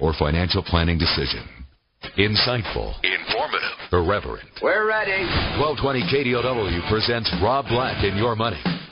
Or financial planning decision. Insightful. Informative. Irreverent. We're ready. 1220 KDOW presents Rob Black in Your Money.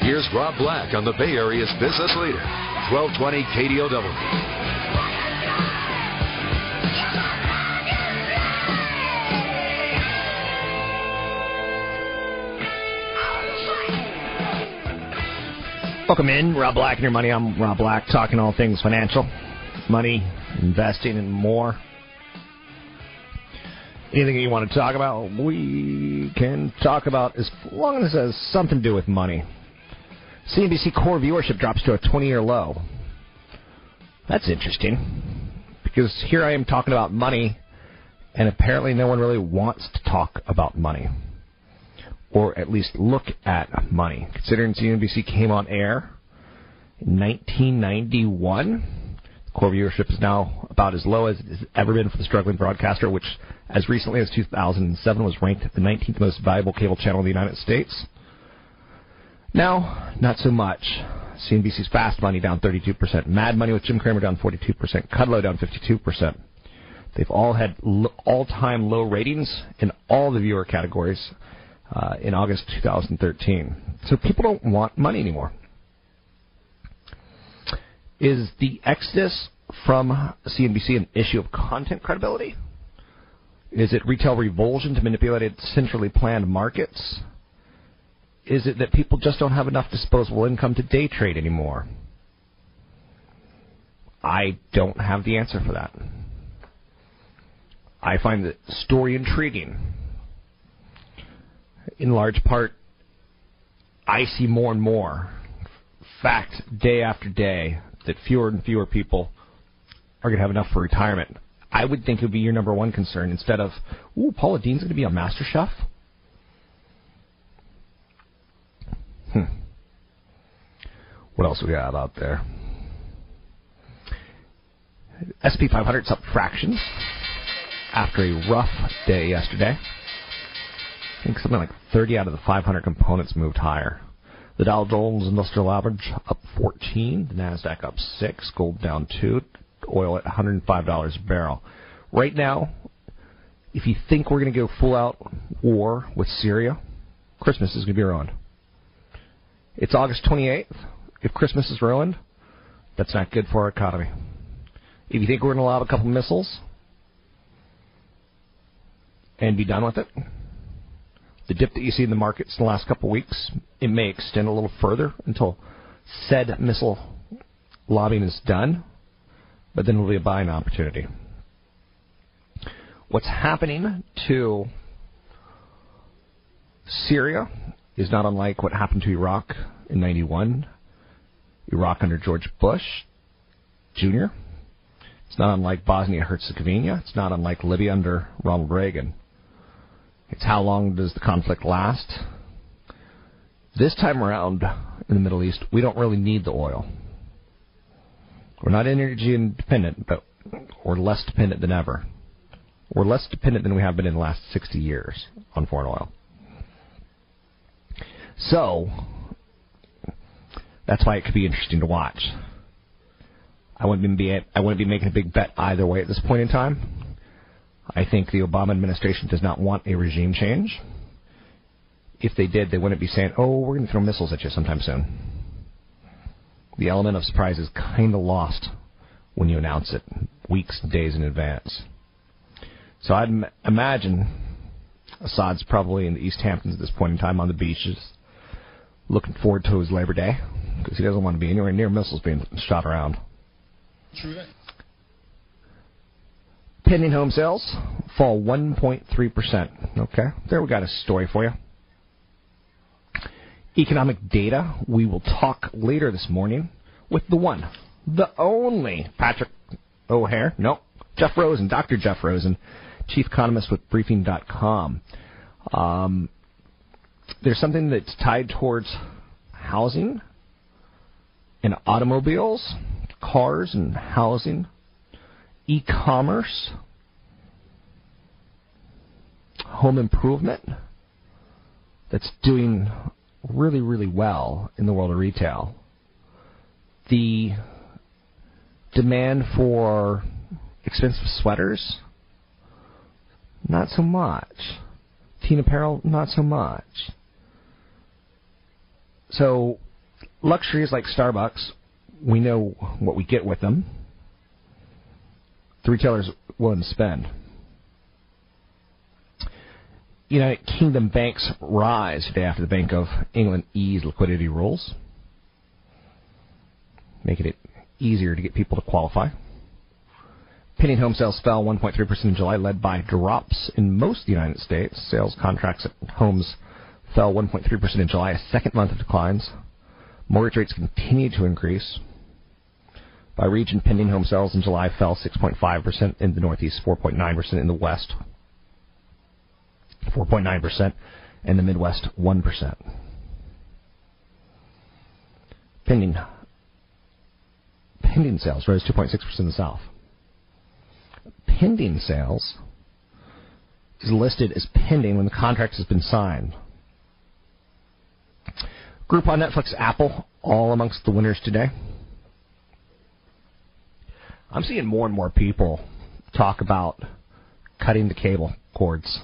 Here's Rob Black on the Bay Area's business leader, 1220 KDOW. Welcome in, Rob Black and your money. I'm Rob Black, talking all things financial, money, investing, and more. Anything you want to talk about, we can talk about as long as it has something to do with money. CNBC core viewership drops to a 20 year low. That's interesting because here I am talking about money, and apparently no one really wants to talk about money or at least look at money. Considering CNBC came on air in 1991, core viewership is now about as low as it has ever been for the struggling broadcaster, which as recently as 2007 was ranked the 19th most valuable cable channel in the United States. Now, not so much. CNBC's Fast Money down 32%, Mad Money with Jim Cramer down 42%, Kudlow down 52%. They've all had all-time low ratings in all the viewer categories uh, in August 2013. So people don't want money anymore. Is the exodus from CNBC an issue of content credibility? Is it retail revulsion to manipulate centrally planned markets? Is it that people just don't have enough disposable income to day trade anymore? I don't have the answer for that. I find the story intriguing in large part, I see more and more fact day after day that fewer and fewer people are going to have enough for retirement. I would think it would be your number one concern instead of, ooh, Paula Deen's going to be a master Hmm. What else we got out there? SP 500's up fractions after a rough day yesterday. I think something like 30 out of the 500 components moved higher. The Dow Jones Industrial Average up 14, the Nasdaq up 6, gold down 2, oil at $105 a barrel. Right now, if you think we're going to go full out war with Syria, Christmas is going to be ruined. It's August 28th. If Christmas is ruined, that's not good for our economy. If you think we're going to lob a couple missiles and be done with it, the dip that you see in the markets in the last couple of weeks, it may extend a little further until said missile lobbying is done, but then it'll be a buying opportunity. What's happening to Syria is not unlike what happened to Iraq in 91, Iraq under George Bush Jr. It's not unlike Bosnia Herzegovina. It's not unlike Libya under Ronald Reagan. It's how long does the conflict last? This time around in the Middle East, we don't really need the oil. We're not energy independent, but we're less dependent than ever. We're less dependent than we have been in the last 60 years on foreign oil. So, that's why it could be interesting to watch. I wouldn't be I wouldn't be making a big bet either way at this point in time. I think the Obama administration does not want a regime change. If they did, they wouldn't be saying, oh, we're going to throw missiles at you sometime soon. The element of surprise is kind of lost when you announce it weeks, days in advance. So I'd imagine Assad's probably in the East Hamptons at this point in time on the beaches, looking forward to his Labor Day because he doesn't want to be anywhere near missiles being shot around. True that. Pending home sales fall 1.3%. Okay, there we got a story for you. Economic data, we will talk later this morning with the one, the only Patrick O'Hare. No, Jeff Rosen, Dr. Jeff Rosen, chief economist with Briefing.com. Um, there's something that's tied towards housing and automobiles, cars and housing e-commerce, home improvement that's doing really, really well in the world of retail. The demand for expensive sweaters, not so much. Teen apparel, not so much. So, luxuries like Starbucks, we know what we get with them the retailer's willing to spend. United Kingdom banks rise today after the Bank of England eased liquidity rules, making it easier to get people to qualify. Pending home sales fell 1.3% in July, led by drops in most of the United States. Sales contracts at homes fell 1.3% in July, a second month of declines. Mortgage rates continue to increase. By region, pending home sales in July fell 6.5% in the Northeast, 4.9% in the West, 4.9% in the Midwest, 1%. Pending pending sales rose 2.6% in the South. Pending sales is listed as pending when the contract has been signed. Groupon, Netflix, Apple, all amongst the winners today. I'm seeing more and more people talk about cutting the cable cords.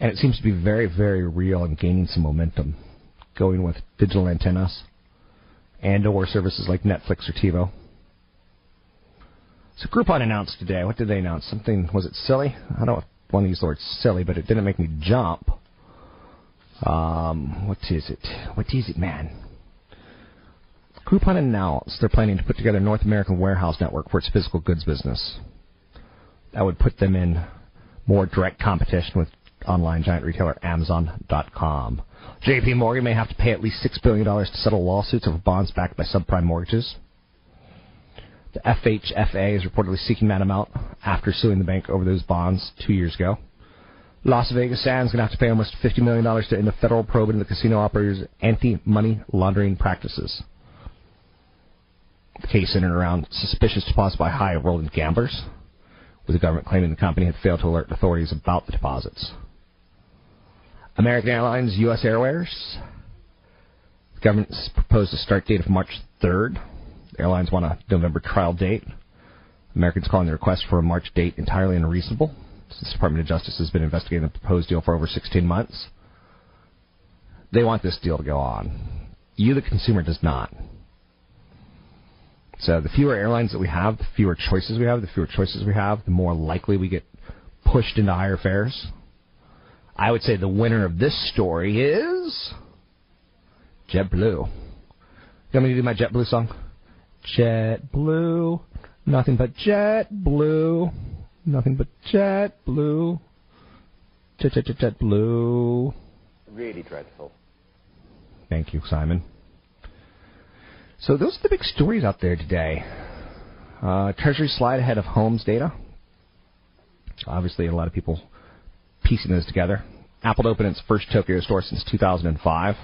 And it seems to be very, very real and gaining some momentum, going with digital antennas and or services like Netflix or TiVo. So Groupon announced today, what did they announce? Something, was it silly? I don't want to use the word silly, but it didn't make me jump. Um, what is it? What is it, man? Groupon announced they're planning to put together a North American warehouse network for its physical goods business. That would put them in more direct competition with online giant retailer Amazon.com. JP Morgan may have to pay at least $6 billion to settle lawsuits over bonds backed by subprime mortgages. The FHFA is reportedly seeking that amount after suing the bank over those bonds two years ago. Las Vegas Sands going to have to pay almost $50 million to end a federal probe into the casino operators' anti-money laundering practices. The case centered around suspicious deposits by high enrolled gamblers, with the government claiming the company had failed to alert authorities about the deposits. American Airlines, U.S. Airways. The government proposed a start date of March 3rd. The airlines want a November trial date. Americans calling the request for a March date entirely unreasonable. The Department of Justice has been investigating the proposed deal for over 16 months. They want this deal to go on. You, the consumer, does not. So the fewer airlines that we have, the fewer choices we have, the fewer choices we have, the more likely we get pushed into higher fares. I would say the winner of this story is JetBlue. You want me to do my JetBlue song? JetBlue, nothing but JetBlue, nothing but JetBlue, Jet Jet Jet JetBlue. Really dreadful. Thank you, Simon. So those are the big stories out there today. Uh, Treasury slide ahead of Homes data. Obviously, a lot of people piecing those together. Apple opened its first Tokyo store since 2005.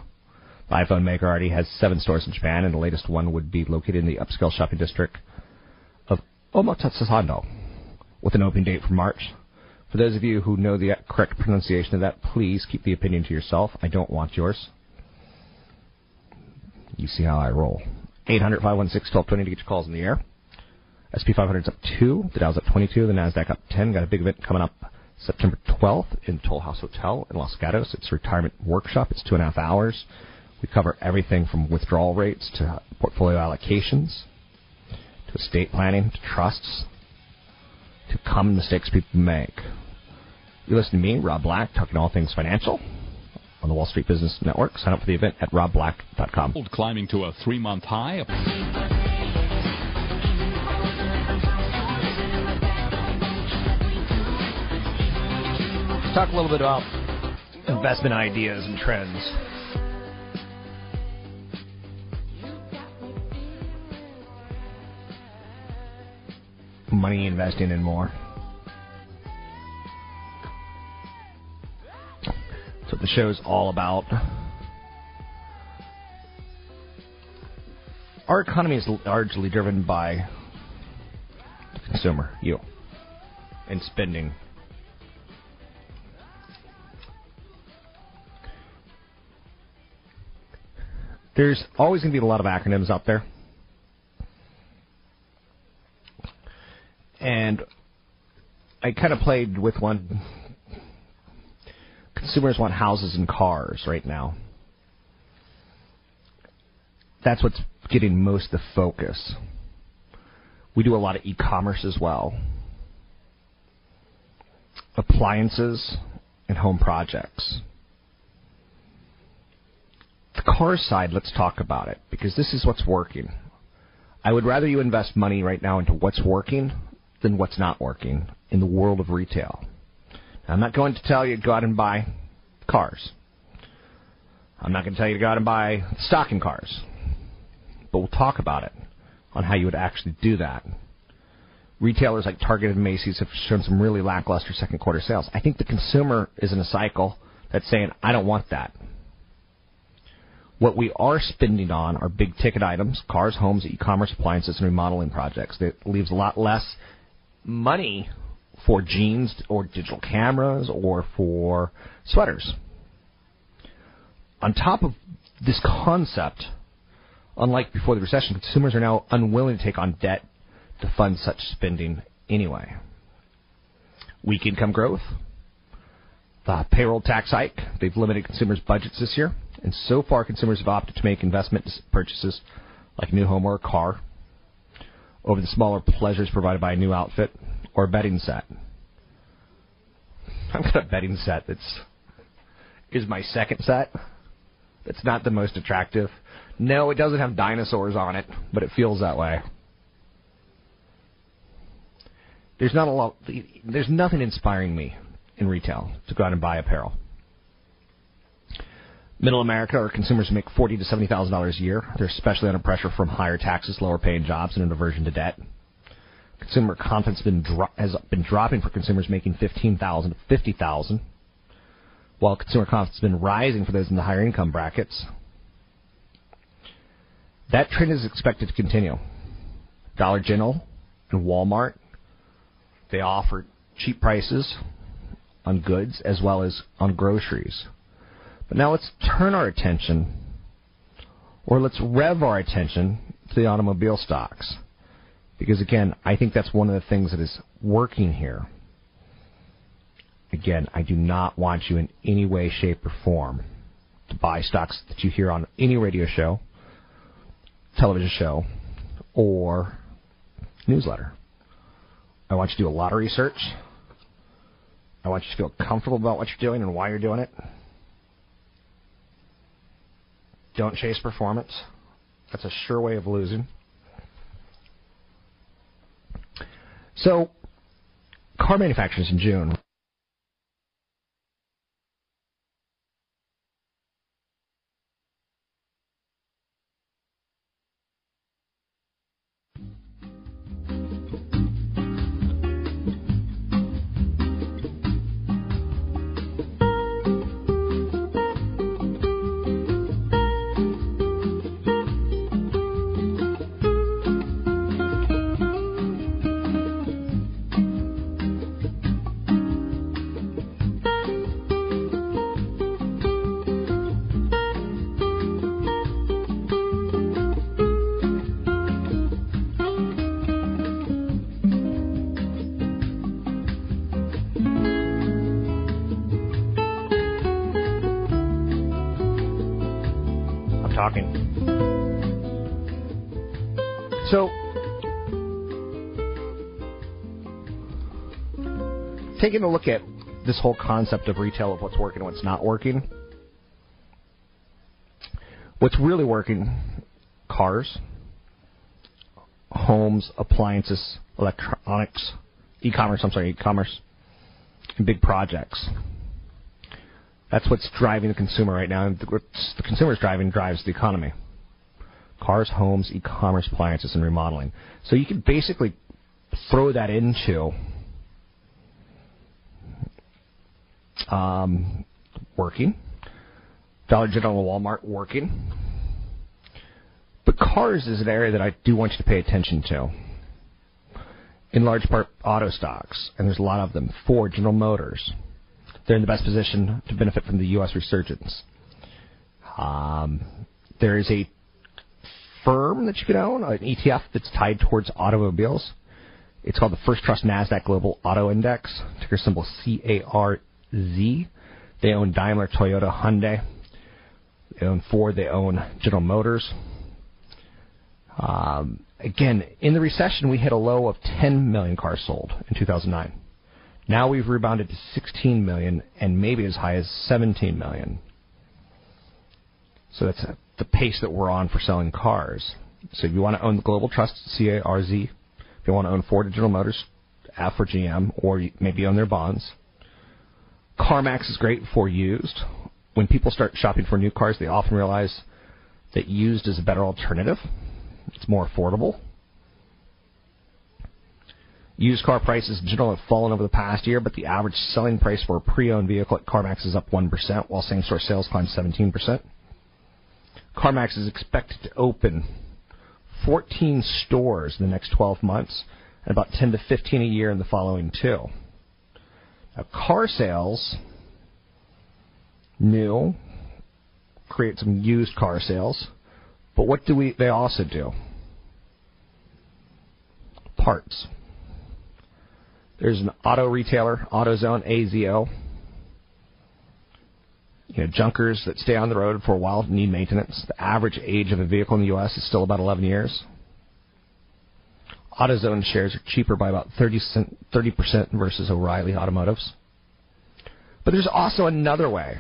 The iPhone maker already has seven stores in Japan, and the latest one would be located in the upscale shopping district of Omotesando, with an opening date for March. For those of you who know the correct pronunciation of that, please keep the opinion to yourself. I don't want yours. You see how I roll. 800 516 1220 to get your calls in the air. SP 500's up 2. The Dow's up 22. The NASDAQ up 10. Got a big event coming up September 12th in Toll House Hotel in Los Gatos. It's a retirement workshop. It's two and a half hours. We cover everything from withdrawal rates to portfolio allocations to estate planning to trusts to common mistakes people make. You listen to me, Rob Black, talking all things financial on the Wall Street Business Network. Sign up for the event at robblack.com. Climbing to a three month high. Let's talk a little bit about investment ideas and trends. Money investing and more. That's what the show's all about. Our economy is largely driven by consumer, you, and spending. There's always going to be a lot of acronyms out there. And I kind of played with one. Consumers want houses and cars right now. That's what's getting most of the focus. We do a lot of e commerce as well, appliances, and home projects the car side, let's talk about it because this is what's working. I would rather you invest money right now into what's working than what's not working in the world of retail. Now, I'm not going to tell you to go out and buy cars. I'm not going to tell you to go out and buy stocking cars. But we'll talk about it on how you would actually do that. Retailers like Target and Macy's have shown some really lackluster second quarter sales. I think the consumer is in a cycle that's saying, I don't want that. What we are spending on are big ticket items, cars, homes, e-commerce, appliances, and remodeling projects. That leaves a lot less money for jeans or digital cameras or for sweaters. On top of this concept, unlike before the recession, consumers are now unwilling to take on debt to fund such spending anyway. Weak income growth, the payroll tax hike, they've limited consumers' budgets this year. And so far, consumers have opted to make investment purchases like a new home or a car over the smaller pleasures provided by a new outfit or a bedding set. I've got a bedding set that's is my second set. It's not the most attractive. No, it doesn't have dinosaurs on it, but it feels that way. There's not a lot. There's nothing inspiring me in retail to go out and buy apparel. Middle America are consumers who make forty to seventy thousand dollars a year. They're especially under pressure from higher taxes, lower paying jobs, and an aversion to debt. Consumer confidence been dro- has been dropping for consumers making fifteen thousand to fifty thousand, while consumer confidence has been rising for those in the higher income brackets. That trend is expected to continue. Dollar General and Walmart they offer cheap prices on goods as well as on groceries. But now let's turn our attention, or let's rev our attention to the automobile stocks. Because again, I think that's one of the things that is working here. Again, I do not want you in any way, shape, or form to buy stocks that you hear on any radio show, television show, or newsletter. I want you to do a lot of research. I want you to feel comfortable about what you're doing and why you're doing it. Don't chase performance. That's a sure way of losing. So, car manufacturers in June taking a look at this whole concept of retail of what's working and what's not working. What's really working? Cars, homes, appliances, electronics, e-commerce. I'm sorry, e-commerce, and big projects. That's what's driving the consumer right now. And what the consumer's driving drives the economy. Cars, homes, e-commerce, appliances, and remodeling. So you can basically throw that into um, working, Dollar General, Walmart working. But cars is an area that I do want you to pay attention to. In large part, auto stocks, and there's a lot of them. Ford, General Motors, they're in the best position to benefit from the U.S. resurgence. Um, there is a firm that you can own, an ETF that's tied towards automobiles. It's called the First Trust Nasdaq Global Auto Index, ticker symbol CARZ. They own Daimler, Toyota, Hyundai. They own Ford. They own General Motors. Um, again, in the recession, we hit a low of 10 million cars sold in 2009. Now we've rebounded to 16 million and maybe as high as 17 million. So that's the pace that we're on for selling cars. So if you want to own the Global Trust, CARZ, if you want to own Ford or General Motors, F or GM, or maybe own their bonds. CarMax is great for used. When people start shopping for new cars, they often realize that used is a better alternative. It's more affordable. Used car prices in general have fallen over the past year, but the average selling price for a pre-owned vehicle at CarMax is up 1%, while same-store sales climbed 17%. CarMax is expected to open 14 stores in the next 12 months, and about 10 to 15 a year in the following two. Now, car sales, new, create some used car sales, but what do we? They also do parts. There's an auto retailer, AutoZone, AZO. You know, junkers that stay on the road for a while need maintenance. The average age of a vehicle in the U.S. is still about 11 years. AutoZone shares are cheaper by about 30 percent versus O'Reilly Automotives. But there's also another way.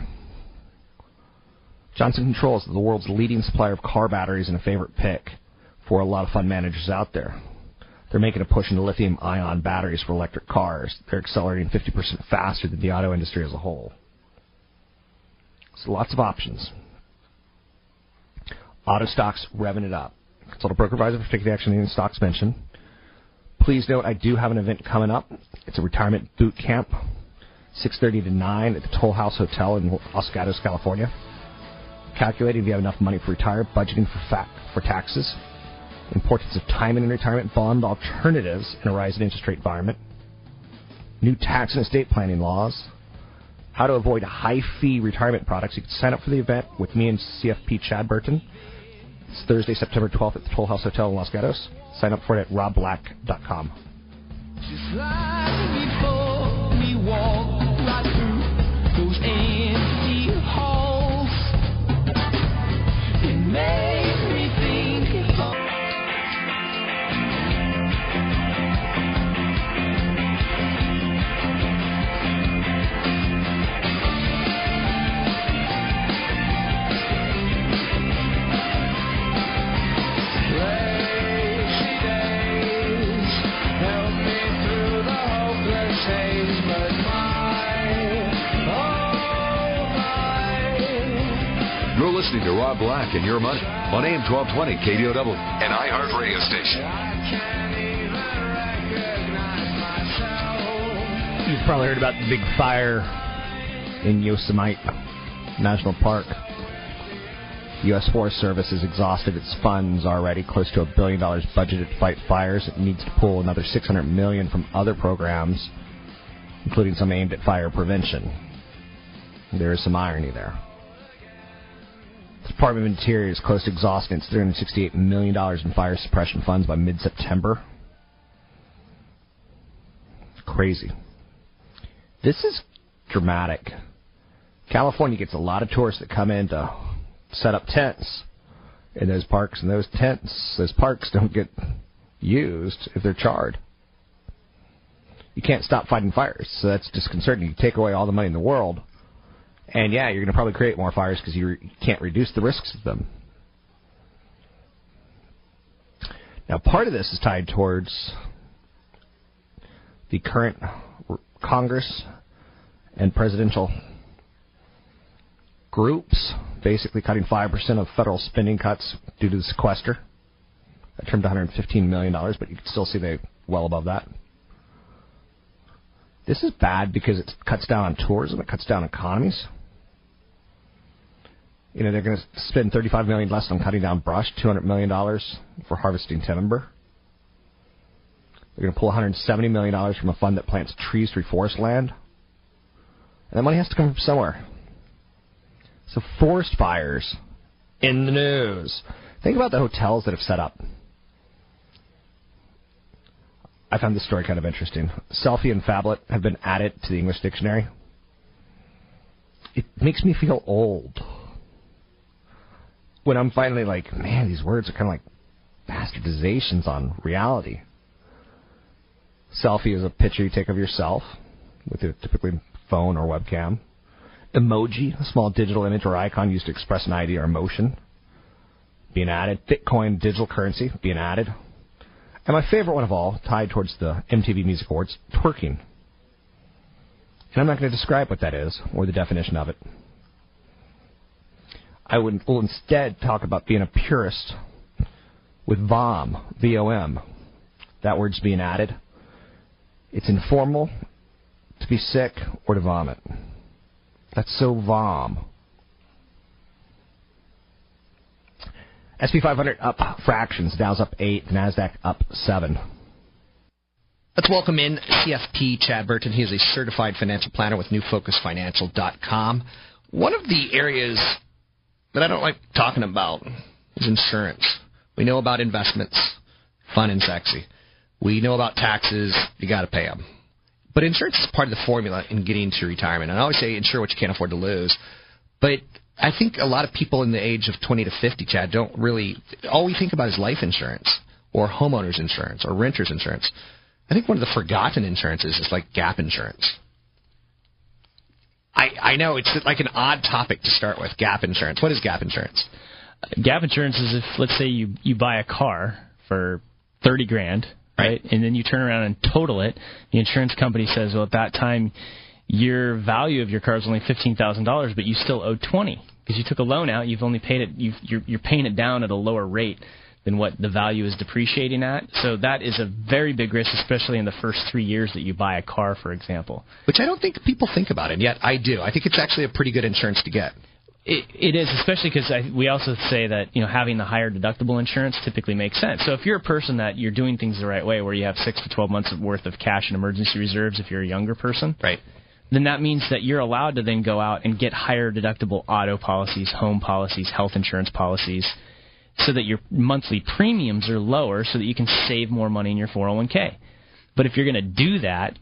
Johnson Controls is the world's leading supplier of car batteries and a favorite pick for a lot of fund managers out there. They're making a push into lithium ion batteries for electric cars. They're accelerating 50% faster than the auto industry as a whole. So lots of options. Auto stocks revving it up. Consult a broker advisor for taking action in the stocks mentioned. Please note I do have an event coming up. It's a retirement boot camp, 6:30 to 9 at the Toll House Hotel in Los Gatos, California. Calculating if you have enough money for retire, budgeting for fa- for taxes, importance of timing in retirement, bond alternatives in a rising interest rate environment, new tax and estate planning laws, how to avoid high fee retirement products. You can sign up for the event with me and CFP Chad Burton. It's Thursday, September 12th at the Toll House Hotel in Los Gatos. Sign up for it at robblack.com. listening to Rob Black and Your Money on AM 1220 KDOW, an iHeart radio station. You've probably heard about the big fire in Yosemite National Park. U.S. Forest Service has exhausted its funds already, close to a billion dollars budgeted to fight fires. It needs to pull another 600 million from other programs, including some aimed at fire prevention. There is some irony there. Department of Interior is close to exhausting its 368 million dollars in fire suppression funds by mid-September. Crazy. This is dramatic. California gets a lot of tourists that come in to set up tents in those parks, and those tents, those parks don't get used if they're charred. you can't stop fighting fires. So that's disconcerting. You take away all the money in the world, and yeah, you're going to probably create more fires because you, you can't reduce the risks of them. Now, part of this is tied towards the current Congress and presidential groups basically cutting 5% of federal spending cuts due to the sequester. That trimmed $115 million, but you can still see they well above that. This is bad because it cuts down on tourism, it cuts down economies. You know, they're going to spend 35 million less on cutting down brush, 200 million dollars for harvesting timber. They're going to pull 170 million dollars from a fund that plants trees to reforest land. And that money has to come from somewhere. So forest fires in the news. Think about the hotels that have set up. I found this story kind of interesting. Selfie and phablet have been added to the English dictionary. It makes me feel old. When I'm finally like, man, these words are kind of like bastardizations on reality. Selfie is a picture you take of yourself with your typically phone or webcam. Emoji, a small digital image or icon used to express an idea or emotion, being added. Bitcoin, digital currency, being added. And my favorite one of all, tied towards the MTV Music Awards, twerking. And I'm not going to describe what that is or the definition of it. I would, will instead talk about being a purist with VOM, V-O-M. That word's being added. It's informal, to be sick, or to vomit. That's so VOM. SP 500 up fractions, Dow's up 8, NASDAQ up 7. Let's welcome in CFP Chad Burton. He is a certified financial planner with NewFocusFinancial.com. One of the areas that I don't like talking about is insurance. We know about investments, fun and sexy. We know about taxes, you got to pay them. But insurance is part of the formula in getting to retirement. And I always say insure what you can't afford to lose. But I think a lot of people in the age of 20 to 50, Chad, don't really, all we think about is life insurance or homeowners insurance or renters insurance. I think one of the forgotten insurances is like gap insurance. I, I know it's like an odd topic to start with. Gap insurance. What is gap insurance? Uh, gap insurance is if, let's say, you you buy a car for thirty grand, right, and then you turn around and total it. The insurance company says, well, at that time, your value of your car is only fifteen thousand dollars, but you still owe twenty because you took a loan out. You've only paid it. You've, you're you're paying it down at a lower rate than what the value is depreciating at. So that is a very big risk, especially in the first three years that you buy a car, for example. Which I don't think people think about, and yet I do. I think it's actually a pretty good insurance to get. It, it is, especially because we also say that you know having the higher deductible insurance typically makes sense. So if you're a person that you're doing things the right way, where you have six to twelve months worth of cash and emergency reserves, if you're a younger person, right, then that means that you're allowed to then go out and get higher deductible auto policies, home policies, health insurance policies, so that your monthly premiums are lower, so that you can save more money in your 401k. But if you're going to do that,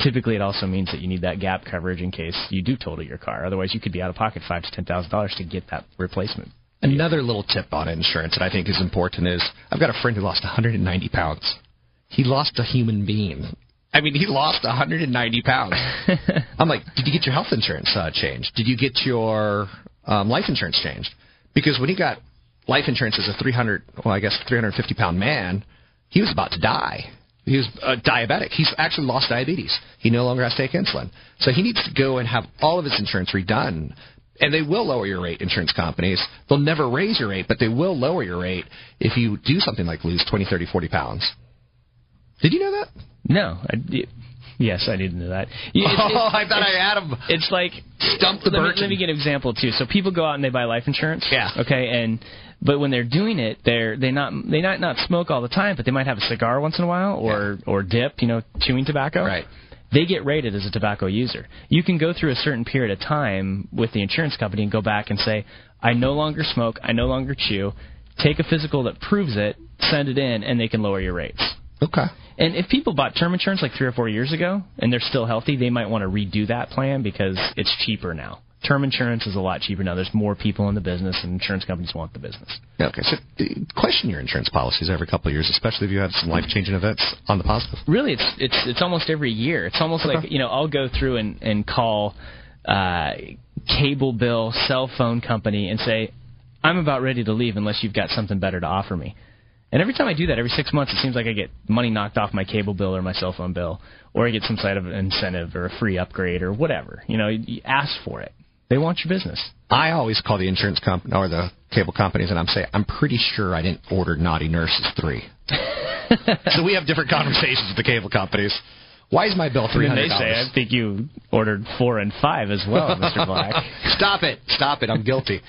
typically it also means that you need that gap coverage in case you do total your car. Otherwise, you could be out of pocket five to ten thousand dollars to get that replacement. Another little tip on insurance that I think is important is I've got a friend who lost 190 pounds. He lost a human being. I mean, he lost 190 pounds. I'm like, did you get your health insurance uh, changed? Did you get your um, life insurance changed? Because when he got life insurance as a 300, well, I guess 350 pound man, he was about to die. He was uh, diabetic. He's actually lost diabetes. He no longer has to take insulin. So he needs to go and have all of his insurance redone. And they will lower your rate, insurance companies. They'll never raise your rate, but they will lower your rate if you do something like lose 20, 30, 40 pounds. Did you know that? No. I, yes, I didn't know that. oh, I thought I had him. It's like stump the let me, let me get an example too. So people go out and they buy life insurance. Yeah. Okay, and but when they're doing it, they're they not they not not smoke all the time, but they might have a cigar once in a while or or dip, you know, chewing tobacco. Right. They get rated as a tobacco user. You can go through a certain period of time with the insurance company and go back and say, I no longer smoke, I no longer chew. Take a physical that proves it, send it in, and they can lower your rates. Okay. And if people bought term insurance like three or four years ago and they're still healthy, they might want to redo that plan because it's cheaper now. Term insurance is a lot cheaper now. There's more people in the business, and insurance companies want the business. Okay, so uh, question your insurance policies every couple of years, especially if you have some life changing events on the positive. Really, it's it's it's almost every year. It's almost like you know I'll go through and and call uh, cable bill, cell phone company, and say I'm about ready to leave unless you've got something better to offer me. And every time I do that, every six months, it seems like I get money knocked off my cable bill or my cell phone bill, or I get some sort of incentive or a free upgrade or whatever. You know, you, you ask for it. They want your business. I always call the insurance company or the cable companies, and I'm saying I'm pretty sure I didn't order Naughty Nurses three. so we have different conversations with the cable companies. Why is my bill three hundred they say, dollars? I think you ordered four and five as well, Mr. Black. Stop it! Stop it! I'm guilty.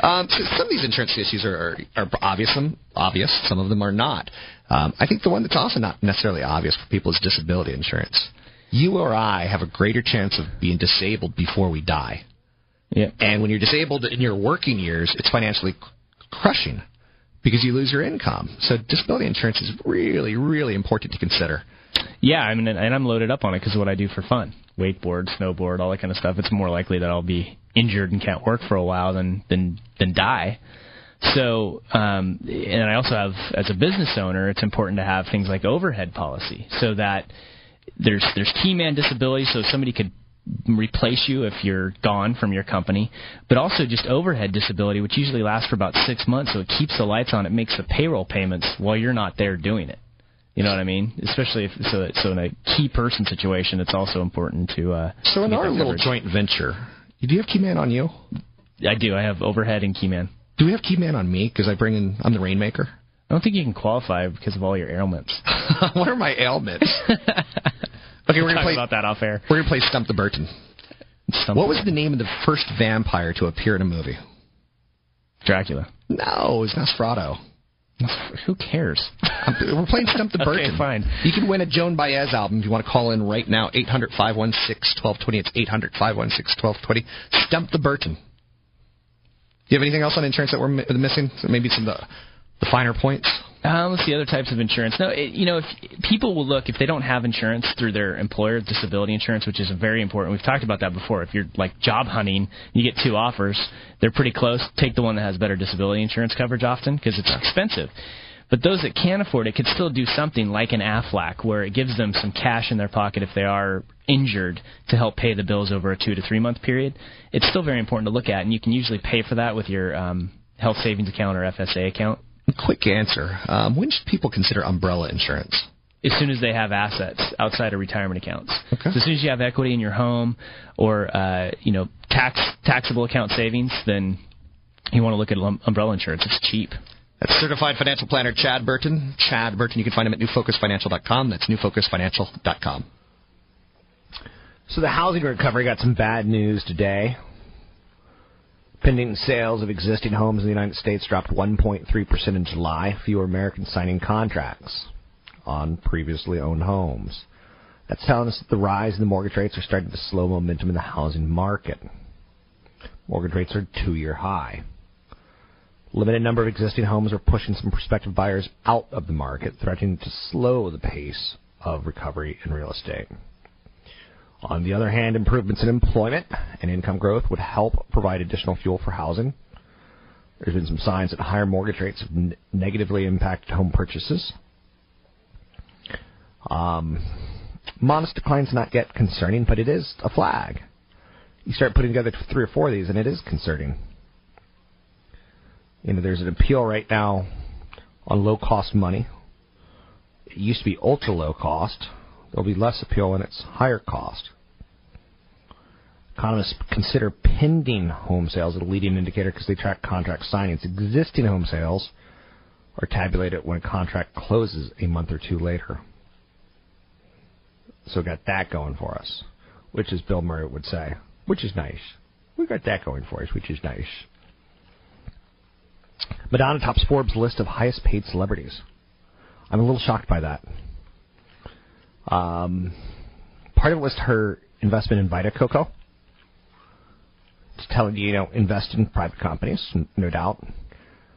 Um, so some of these insurance issues are, are, are obvious. Some obvious. Some of them are not. Um, I think the one that's also not necessarily obvious for people is disability insurance. You or I have a greater chance of being disabled before we die. Yeah. And when you're disabled in your working years, it's financially crushing because you lose your income. So disability insurance is really, really important to consider. Yeah, I mean, and I'm loaded up on it because what I do for fun: wakeboard, snowboard, all that kind of stuff. It's more likely that I'll be injured and can't work for a while than than than die. So, um, and I also have, as a business owner, it's important to have things like overhead policy, so that there's there's key man disability, so somebody could replace you if you're gone from your company, but also just overhead disability, which usually lasts for about six months, so it keeps the lights on. It makes the payroll payments while you're not there doing it. You know what I mean? Especially if so. that- So in a key person situation, it's also important to. Uh, So in our little joint venture, do you have Keyman on you? I do. I have overhead and key man. Do we have Keyman on me? Because I bring in, I'm the rainmaker. I don't think you can qualify because of all your ailments. what are my ailments? okay, we're gonna play. about that off air. We're gonna play Stump the Burton. Stump What was the name of the first vampire to appear in a movie? Dracula. No, it's Nosferatu. Who cares? We're playing Stump the Okay, Burton. fine. You can win a Joan Baez album if you want to call in right now. 800 516 1220. It's 800 516 1220. Stump the Burton. Do you have anything else on insurance that we're mi- missing? So maybe some of the, the finer points? Um, let's see other types of insurance. No, it, you know, if people will look if they don't have insurance through their employer disability insurance, which is very important. We've talked about that before. If you're like job hunting, you get two offers. They're pretty close. Take the one that has better disability insurance coverage often because it's expensive. But those that can't afford it could still do something like an AFLAC, where it gives them some cash in their pocket if they are injured to help pay the bills over a two to three month period. It's still very important to look at, and you can usually pay for that with your um, health savings account or FSA account. Quick answer. Um, when should people consider umbrella insurance? as soon as they have assets outside of retirement accounts. Okay. So as soon as you have equity in your home or uh, you know tax taxable account savings, then you want to look at um- umbrella insurance. It's cheap. That's certified financial planner Chad Burton. Chad Burton. You can find him at newfocusfinancial.com. That's newfocusfinancial.com. So the housing recovery got some bad news today. Pending sales of existing homes in the United States dropped 1.3% in July. Fewer Americans signing contracts on previously owned homes. That's telling us that the rise in the mortgage rates are starting to slow momentum in the housing market. Mortgage rates are two-year high. Limited number of existing homes are pushing some prospective buyers out of the market, threatening to slow the pace of recovery in real estate. On the other hand, improvements in employment and income growth would help provide additional fuel for housing. There's been some signs that higher mortgage rates have negatively impacted home purchases. Um, modest decline's not yet concerning, but it is a flag. You start putting together three or four of these, and it is concerning. You know, there's an appeal right now on low cost money. It used to be ultra low cost. There'll be less appeal and it's higher cost. Economists consider pending home sales a leading indicator because they track contract signings. Existing home sales are tabulated when a contract closes a month or two later. So we got that going for us, which is Bill Murray would say, which is nice. We got that going for us, which is nice. Madonna tops Forbes list of highest paid celebrities. I'm a little shocked by that. Um, part of it was her investment in Vita Coco. It's telling you, you know, invest in private companies, no doubt.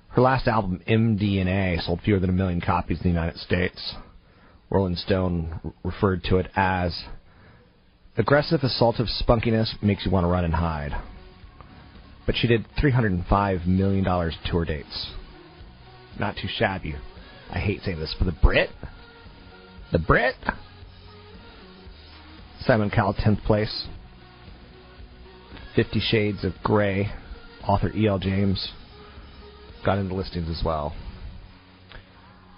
Her last album, MDNA, sold fewer than a million copies in the United States. Rolling Stone referred to it as aggressive, assaultive spunkiness makes you want to run and hide. but she did $305 million tour dates. Not too shabby. I hate saying this, but the Brit, the Brit, Simon Cowell, 10th place. Fifty Shades of Grey, author E.L. James, got into listings as well.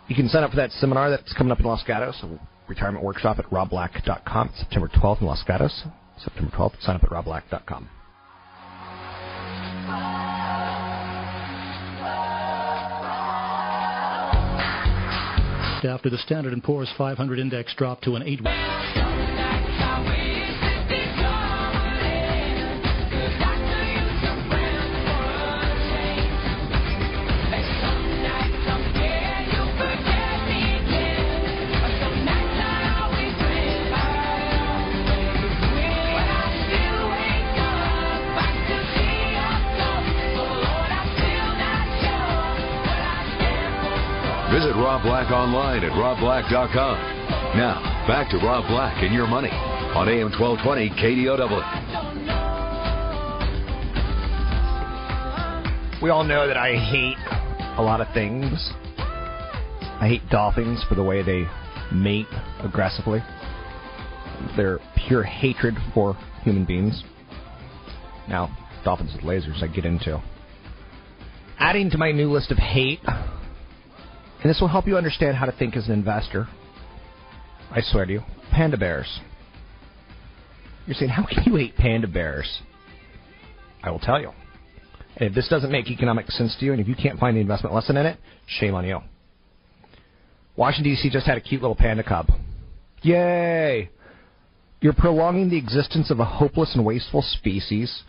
You can sign up for that seminar that's coming up in Los Gatos, a retirement workshop at robblack.com, September 12th in Los Gatos. September 12th, sign up at robblack.com. After the Standard & Poor's 500 index dropped to an 8 Black online at robblack.com. Now, back to Rob Black and your money on AM 1220 KDOW. We all know that I hate a lot of things. I hate dolphins for the way they mate aggressively. Their pure hatred for human beings. Now, dolphins with lasers I get into. Adding to my new list of hate, and this will help you understand how to think as an investor. I swear to you, panda bears. You're saying, how can you hate panda bears? I will tell you. And if this doesn't make economic sense to you, and if you can't find the investment lesson in it, shame on you. Washington, D.C. just had a cute little panda cub. Yay! You're prolonging the existence of a hopeless and wasteful species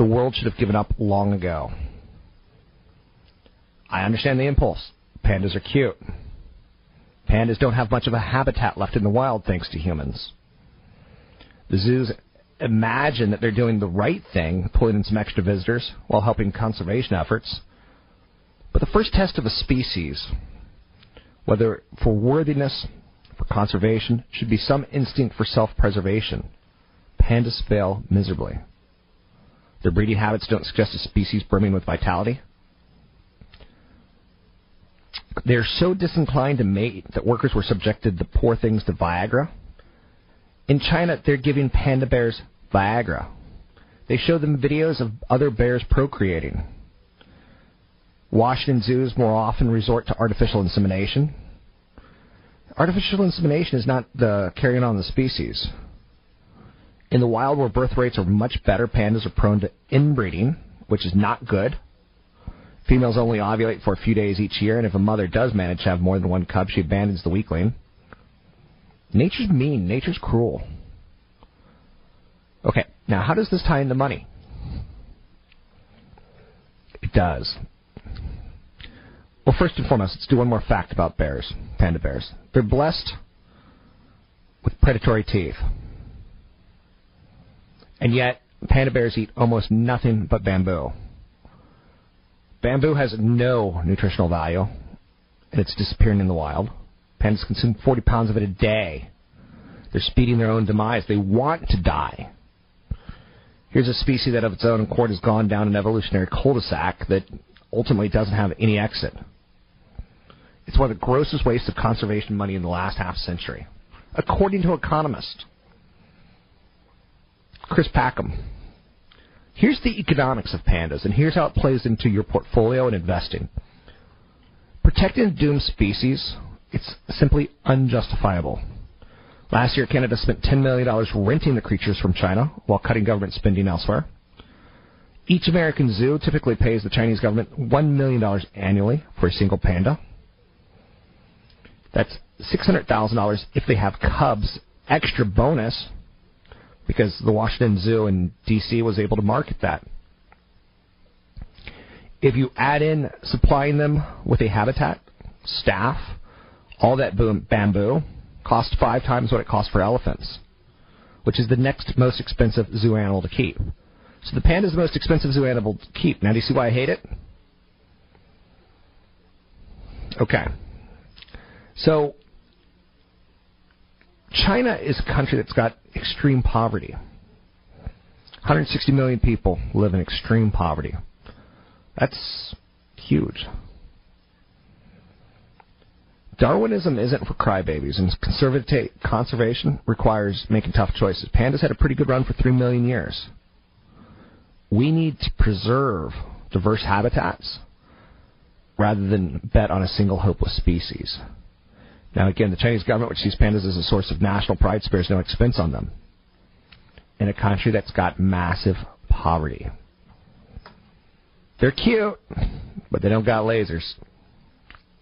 the world should have given up long ago. I understand the impulse. Pandas are cute. Pandas don't have much of a habitat left in the wild thanks to humans. The zoos imagine that they're doing the right thing, pulling in some extra visitors while helping conservation efforts. But the first test of a species, whether for worthiness, for conservation, should be some instinct for self preservation. Pandas fail miserably. Their breeding habits don't suggest a species brimming with vitality. They're so disinclined to mate that workers were subjected, the poor things, to Viagra. In China, they're giving panda bears Viagra. They show them videos of other bears procreating. Washington zoos more often resort to artificial insemination. Artificial insemination is not the carrying on the species. In the wild, where birth rates are much better, pandas are prone to inbreeding, which is not good. Females only ovulate for a few days each year, and if a mother does manage to have more than one cub, she abandons the weakling. Nature's mean. Nature's cruel. Okay, now how does this tie into money? It does. Well, first and foremost, let's do one more fact about bears, panda bears. They're blessed with predatory teeth. And yet, panda bears eat almost nothing but bamboo. Bamboo has no nutritional value, and it's disappearing in the wild. Pandas consume 40 pounds of it a day. They're speeding their own demise. They want to die. Here's a species that of its own accord has gone down an evolutionary cul-de-sac that ultimately doesn't have any exit. It's one of the grossest wastes of conservation money in the last half century, according to economist Chris Packham. Here's the economics of pandas, and here's how it plays into your portfolio and investing. Protecting doomed species, it's simply unjustifiable. Last year, Canada spent $10 million renting the creatures from China while cutting government spending elsewhere. Each American zoo typically pays the Chinese government $1 million annually for a single panda. That's $600,000 if they have cubs, extra bonus, because the Washington Zoo in D.C. was able to market that. If you add in supplying them with a habitat, staff, all that boom, bamboo, costs five times what it costs for elephants, which is the next most expensive zoo animal to keep. So the panda is the most expensive zoo animal to keep. Now, do you see why I hate it? Okay. So, China is a country that's got extreme poverty. 160 million people live in extreme poverty. That's huge. Darwinism isn't for crybabies, and conservati- conservation requires making tough choices. Pandas had a pretty good run for three million years. We need to preserve diverse habitats rather than bet on a single hopeless species. Now, again, the Chinese government, which sees pandas as a source of national pride, spares no expense on them. In a country that's got massive poverty. They're cute, but they don't got lasers.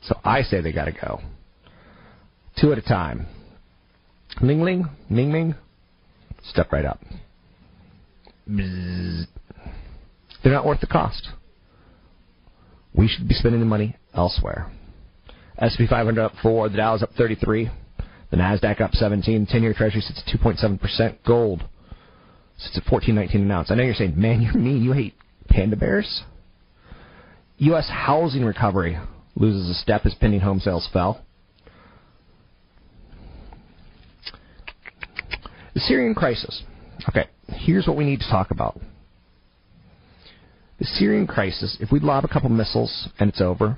So I say they gotta go. Two at a time. Ling Ling, Ming Ming, step right up. Bzzz. They're not worth the cost. We should be spending the money elsewhere. S&P 500 up 4, the Dow is up 33, the Nasdaq up 17, 10-year Treasury sits at 2.7%, gold sits at 14.19 an ounce. I know you're saying, man, you're mean, you hate panda bears? U.S. housing recovery loses a step as pending home sales fell. The Syrian crisis. Okay, here's what we need to talk about. The Syrian crisis, if we lob a couple missiles and it's over,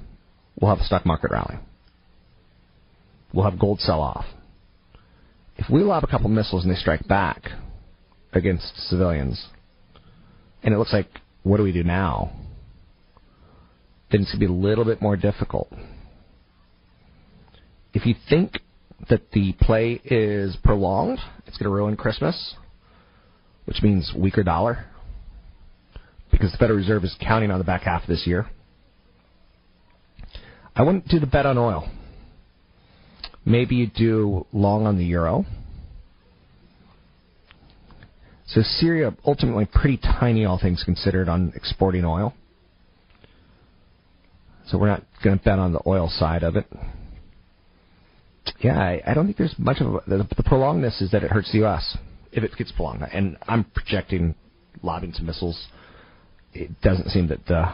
we'll have a stock market rally. We'll have gold sell off. If we lob a couple missiles and they strike back against civilians, and it looks like, what do we do now? Then it's going to be a little bit more difficult. If you think that the play is prolonged, it's going to ruin Christmas, which means weaker dollar, because the Federal Reserve is counting on the back half of this year. I wouldn't do the bet on oil. Maybe you do long on the euro. So Syria ultimately pretty tiny, all things considered, on exporting oil. So we're not going to bet on the oil side of it. Yeah, I, I don't think there's much of a, the, the prolongedness is that it hurts the U.S. if it gets prolonged, and I'm projecting lobbing some missiles. It doesn't seem that the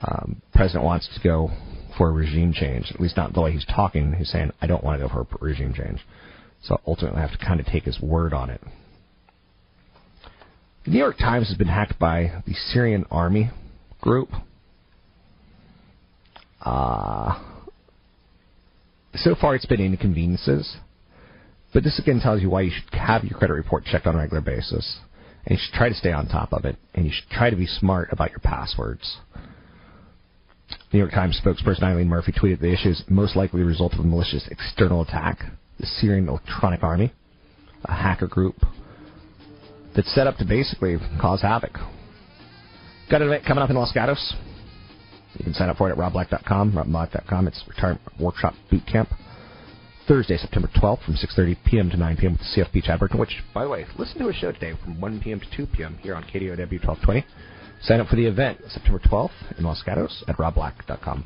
um, president wants to go for a regime change. At least not the way he's talking. He's saying, "I don't want to go for a regime change." So ultimately, I have to kind of take his word on it. The New York Times has been hacked by the Syrian army group. Uh, so far, it's been inconveniences. But this again tells you why you should have your credit report checked on a regular basis. And you should try to stay on top of it. And you should try to be smart about your passwords. New York Times spokesperson Eileen Murphy tweeted the issue is most likely the result of a malicious external attack. The Syrian Electronic Army, a hacker group that's set up to basically cause havoc. Got an event coming up in Los Gatos. You can sign up for it at robblack.com, robblack.com. It's Retirement Workshop Boot Camp. Thursday, September 12th from 6.30 p.m. to 9 p.m. with the CFP Chad Burton, which, by the way, listen to a show today from 1 p.m. to 2 p.m. here on KDOW 1220. Sign up for the event September 12th in Los Gatos at robblack.com.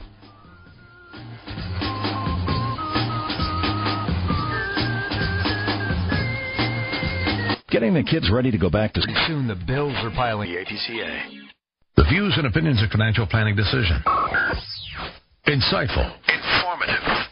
Getting the kids ready to go back to school. Soon the bills are piling. The ATCA. The views and opinions of financial planning decision. Insightful. Informative.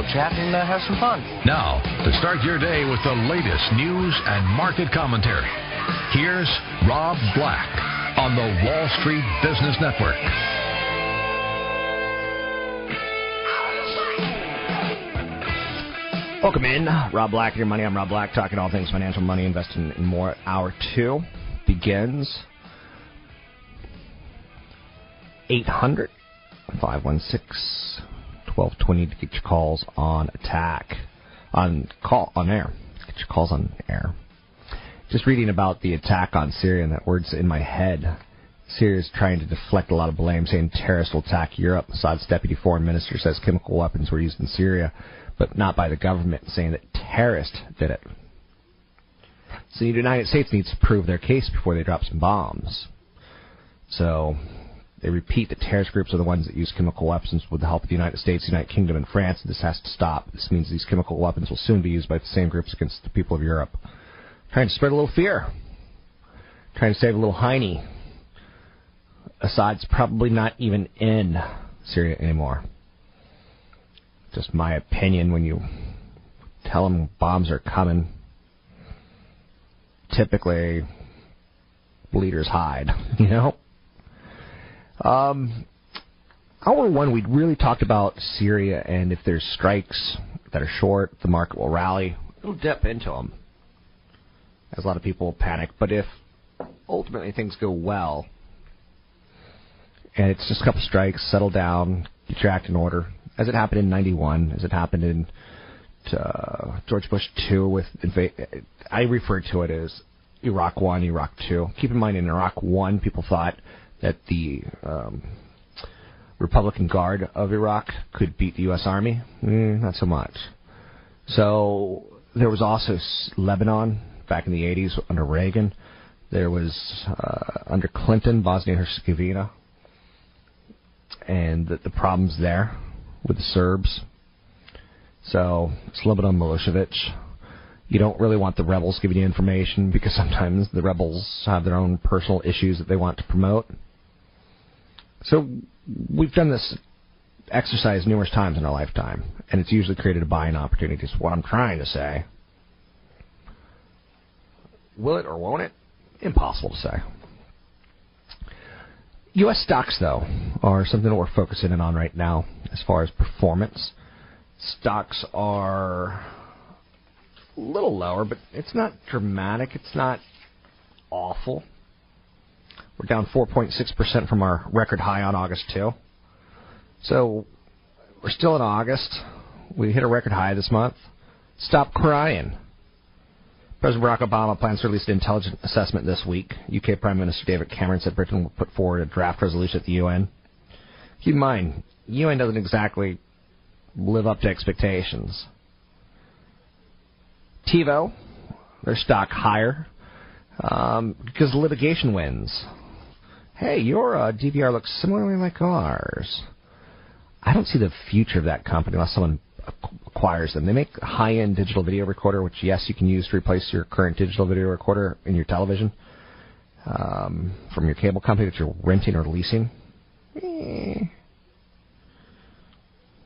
chat and uh, have some fun. Now, to start your day with the latest news and market commentary, here's Rob Black on the Wall Street Business Network. Welcome in. Rob Black, your money. I'm Rob Black, talking all things financial, money, investing, and more. Hour two begins. 800 516 1220 to get your calls on attack. On call on air. Get your calls on air. Just reading about the attack on Syria, and that word's in my head. Syria's trying to deflect a lot of blame, saying terrorists will attack Europe. Assad's deputy foreign minister says chemical weapons were used in Syria, but not by the government, saying that terrorists did it. So the United States needs to prove their case before they drop some bombs. So they repeat that terrorist groups are the ones that use chemical weapons with the help of the United States, United Kingdom, and France. This has to stop. This means these chemical weapons will soon be used by the same groups against the people of Europe. Trying to spread a little fear. Trying to save a little Heine. Assad's probably not even in Syria anymore. Just my opinion when you tell them bombs are coming. Typically, leaders hide, you know? Um, hour one, we really talked about Syria and if there's strikes that are short, the market will rally. It'll dip into them, as a lot of people panic. But if ultimately things go well, and it's just a couple strikes, settle down, get your act in order, as it happened in '91, as it happened in uh, George Bush two with inva- I refer to it as Iraq one, Iraq two. Keep in mind, in Iraq one, people thought that the um, Republican Guard of Iraq could beat the U.S. Army. Mm, not so much. So there was also Lebanon back in the 80s under Reagan. There was uh, under Clinton, Bosnia Herzegovina, and the, the problems there with the Serbs. So Slobodan Milosevic. You don't really want the rebels giving you information because sometimes the rebels have their own personal issues that they want to promote. So we've done this exercise numerous times in our lifetime, and it's usually created a buying opportunity. Is what I'm trying to say. Will it or won't it? Impossible to say. U.S. stocks, though, are something that we're focusing in on right now as far as performance. Stocks are a little lower, but it's not dramatic. It's not awful. We're down 4.6% from our record high on August 2. So we're still in August. We hit a record high this month. Stop crying. President Barack Obama plans to release an intelligence assessment this week. UK Prime Minister David Cameron said Britain will put forward a draft resolution at the UN. Keep in mind, UN doesn't exactly live up to expectations. TiVo, their stock higher um, because litigation wins. Hey, your uh, DVR looks similarly like ours. I don't see the future of that company unless someone acquires them. They make a high-end digital video recorder, which yes, you can use to replace your current digital video recorder in your television um, from your cable company that you're renting or leasing. Eh.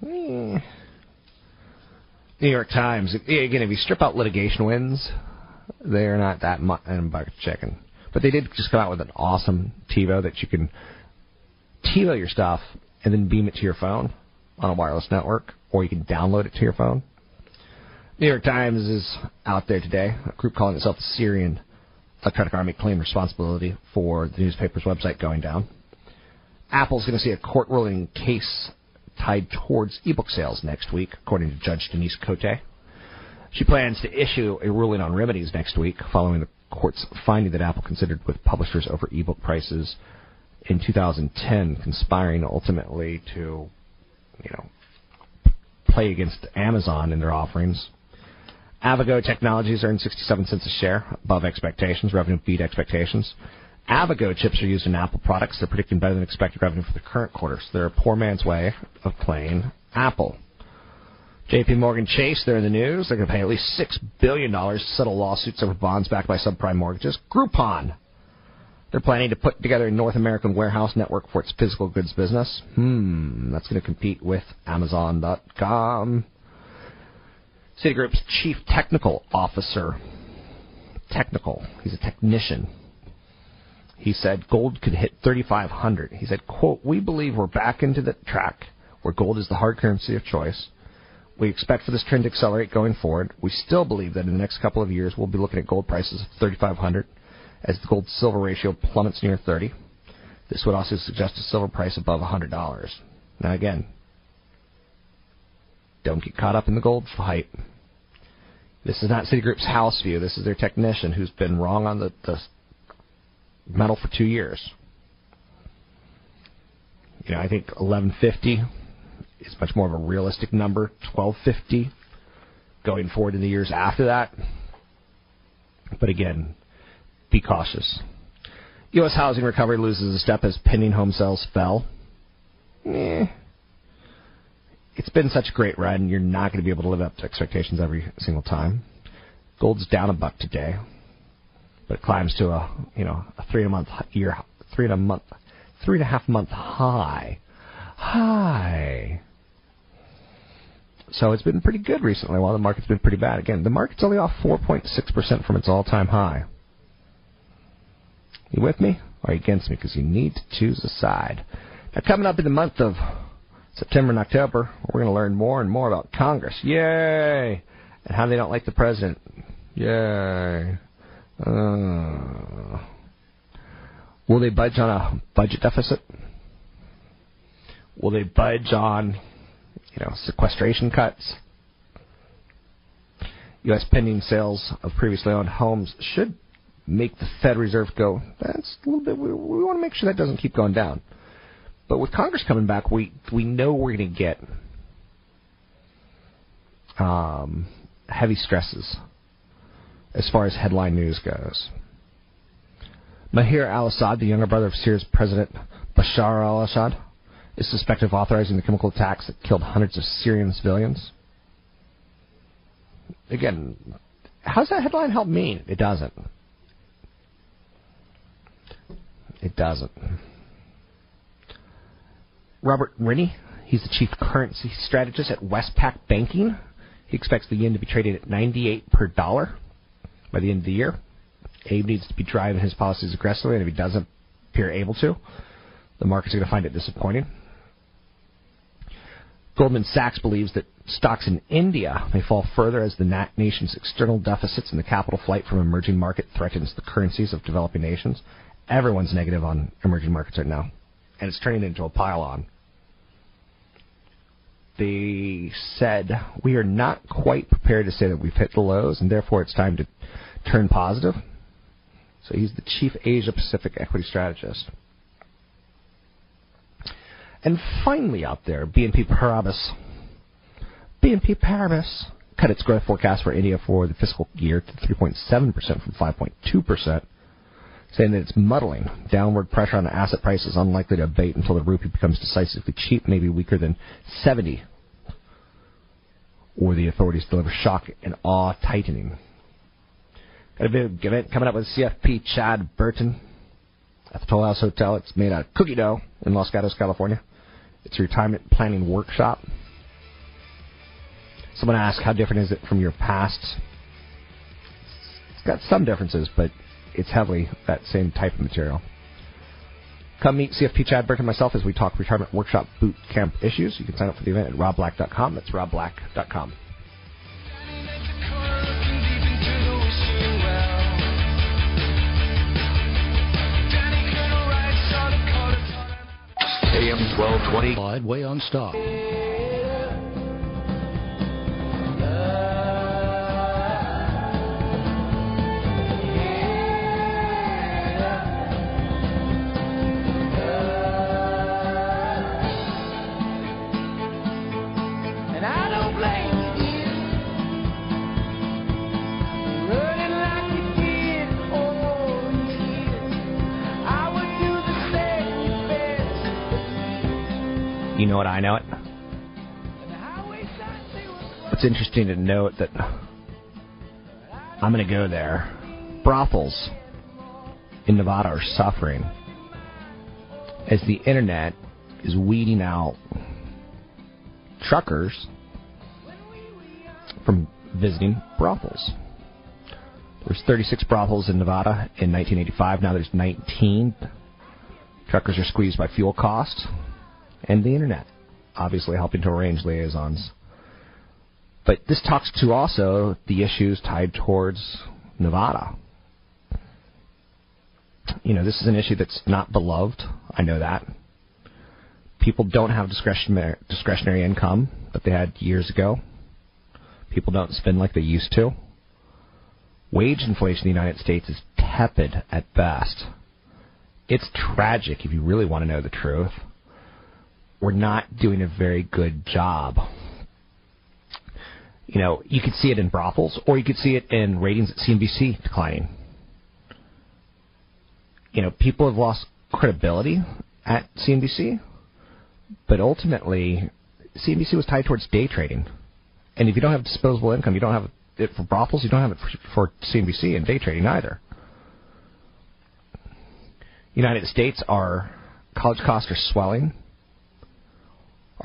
Eh. New York Times. Again, if you strip out litigation wins, they're not that much in bucket chicken. But they did just come out with an awesome TiVo that you can TiVo your stuff and then beam it to your phone on a wireless network, or you can download it to your phone. New York Times is out there today. A group calling itself the Syrian Electronic Army claimed responsibility for the newspaper's website going down. Apple's going to see a court ruling case tied towards ebook sales next week, according to Judge Denise Cote. She plans to issue a ruling on remedies next week, following the court's finding that Apple considered with publishers over ebook prices in 2010, conspiring ultimately to, you know, play against Amazon in their offerings. Avago Technologies earned 67 cents a share, above expectations. Revenue beat expectations. Avago chips are used in Apple products. They're predicting better than expected revenue for the current quarter. So they're a poor man's way of playing Apple. JP Morgan Chase, they're in the news. They're going to pay at least $6 billion to settle lawsuits over bonds backed by subprime mortgages. Groupon. They're planning to put together a North American warehouse network for its physical goods business. Hmm, that's going to compete with Amazon.com. Citigroup's chief technical officer, technical, he's a technician. He said gold could hit 3,500. He said, quote, we believe we're back into the track where gold is the hard currency of choice. We expect for this trend to accelerate going forward. We still believe that in the next couple of years we'll be looking at gold prices of 3,500 as the gold silver ratio plummets near 30. This would also suggest a silver price above $100. Now again, don't get caught up in the gold hype. This is not Citigroup's house view. This is their technician who's been wrong on the, the metal for two years. You know, I think 1150 is much more of a realistic number. 1250 going forward in the years after that. But again, be cautious. U.S. housing recovery loses a step as pending home sales fell. Eh. It's been such a great ride, and you're not going to be able to live up to expectations every single time. Gold's down a buck today, but it climbs to a you know a three and a month year three and a month three and a half month high. High. So it's been pretty good recently, while the market's been pretty bad. Again, the market's only off 4.6% from its all-time high. You with me? Or against me? Because you need to choose a side. Now, coming up in the month of September and October, we're going to learn more and more about Congress. Yay! And how they don't like the president. Yay. Uh, will they budge on a budget deficit? Will they budge on, you know, sequestration cuts? U.S. pending sales of previously owned homes should make the Fed Reserve go. That's a little bit. We, we want to make sure that doesn't keep going down. But with Congress coming back, we we know we're going to get um, heavy stresses as far as headline news goes. Maher al-Assad, the younger brother of Syria's President Bashar al-Assad, is suspected of authorizing the chemical attacks that killed hundreds of Syrian civilians. Again, how's that headline help me? It doesn't. It doesn't. Robert Rennie, he's the chief currency strategist at Westpac Banking. He expects the yen to be traded at 98 per dollar by the end of the year. Abe needs to be driving his policies aggressively, and if he doesn't appear able to, the market's going to find it disappointing. Goldman Sachs believes that stocks in India may fall further as the nation's external deficits and the capital flight from emerging market threatens the currencies of developing nations. Everyone's negative on emerging markets right now, and it's turning into a pile on. They said we are not quite prepared to say that we've hit the lows, and therefore it's time to turn positive. So he's the chief Asia Pacific equity strategist. And finally, out there, BNP Paribas. BNP Paribas cut its growth forecast for India for the fiscal year to 3.7% from 5.2%, saying that it's muddling. Downward pressure on the asset prices unlikely to abate until the rupee becomes decisively cheap, maybe weaker than 70, or the authorities deliver shock and awe tightening. Got a big event coming up with CFP Chad Burton at the Toll House Hotel. It's made out of cookie dough in Los Gatos, California. It's a retirement planning workshop. Someone asked, how different is it from your past? It's got some differences, but it's heavily that same type of material. Come meet CFP Chad Burton and myself as we talk retirement workshop boot camp issues. You can sign up for the event at robblack.com. That's robblack.com. AM 1220. Wide way on stop. You know what I know it? It's interesting to note that I'm going to go there. Brothels in Nevada are suffering as the internet is weeding out truckers from visiting brothels. There's 36 brothels in Nevada in 1985. Now there's 19. Truckers are squeezed by fuel costs and the internet, obviously helping to arrange liaisons. But this talks to also the issues tied towards Nevada. You know, this is an issue that's not beloved. I know that. People don't have discretionary, discretionary income that they had years ago. People don't spend like they used to. Wage inflation in the United States is tepid at best. It's tragic if you really want to know the truth. We're not doing a very good job. You know, you could see it in brothels, or you could see it in ratings at CNBC declining. You know, people have lost credibility at CNBC, but ultimately, CNBC was tied towards day trading. And if you don't have disposable income, you don't have it for brothels, you don't have it for, CNBC and day trading either. United States, our college costs are swelling.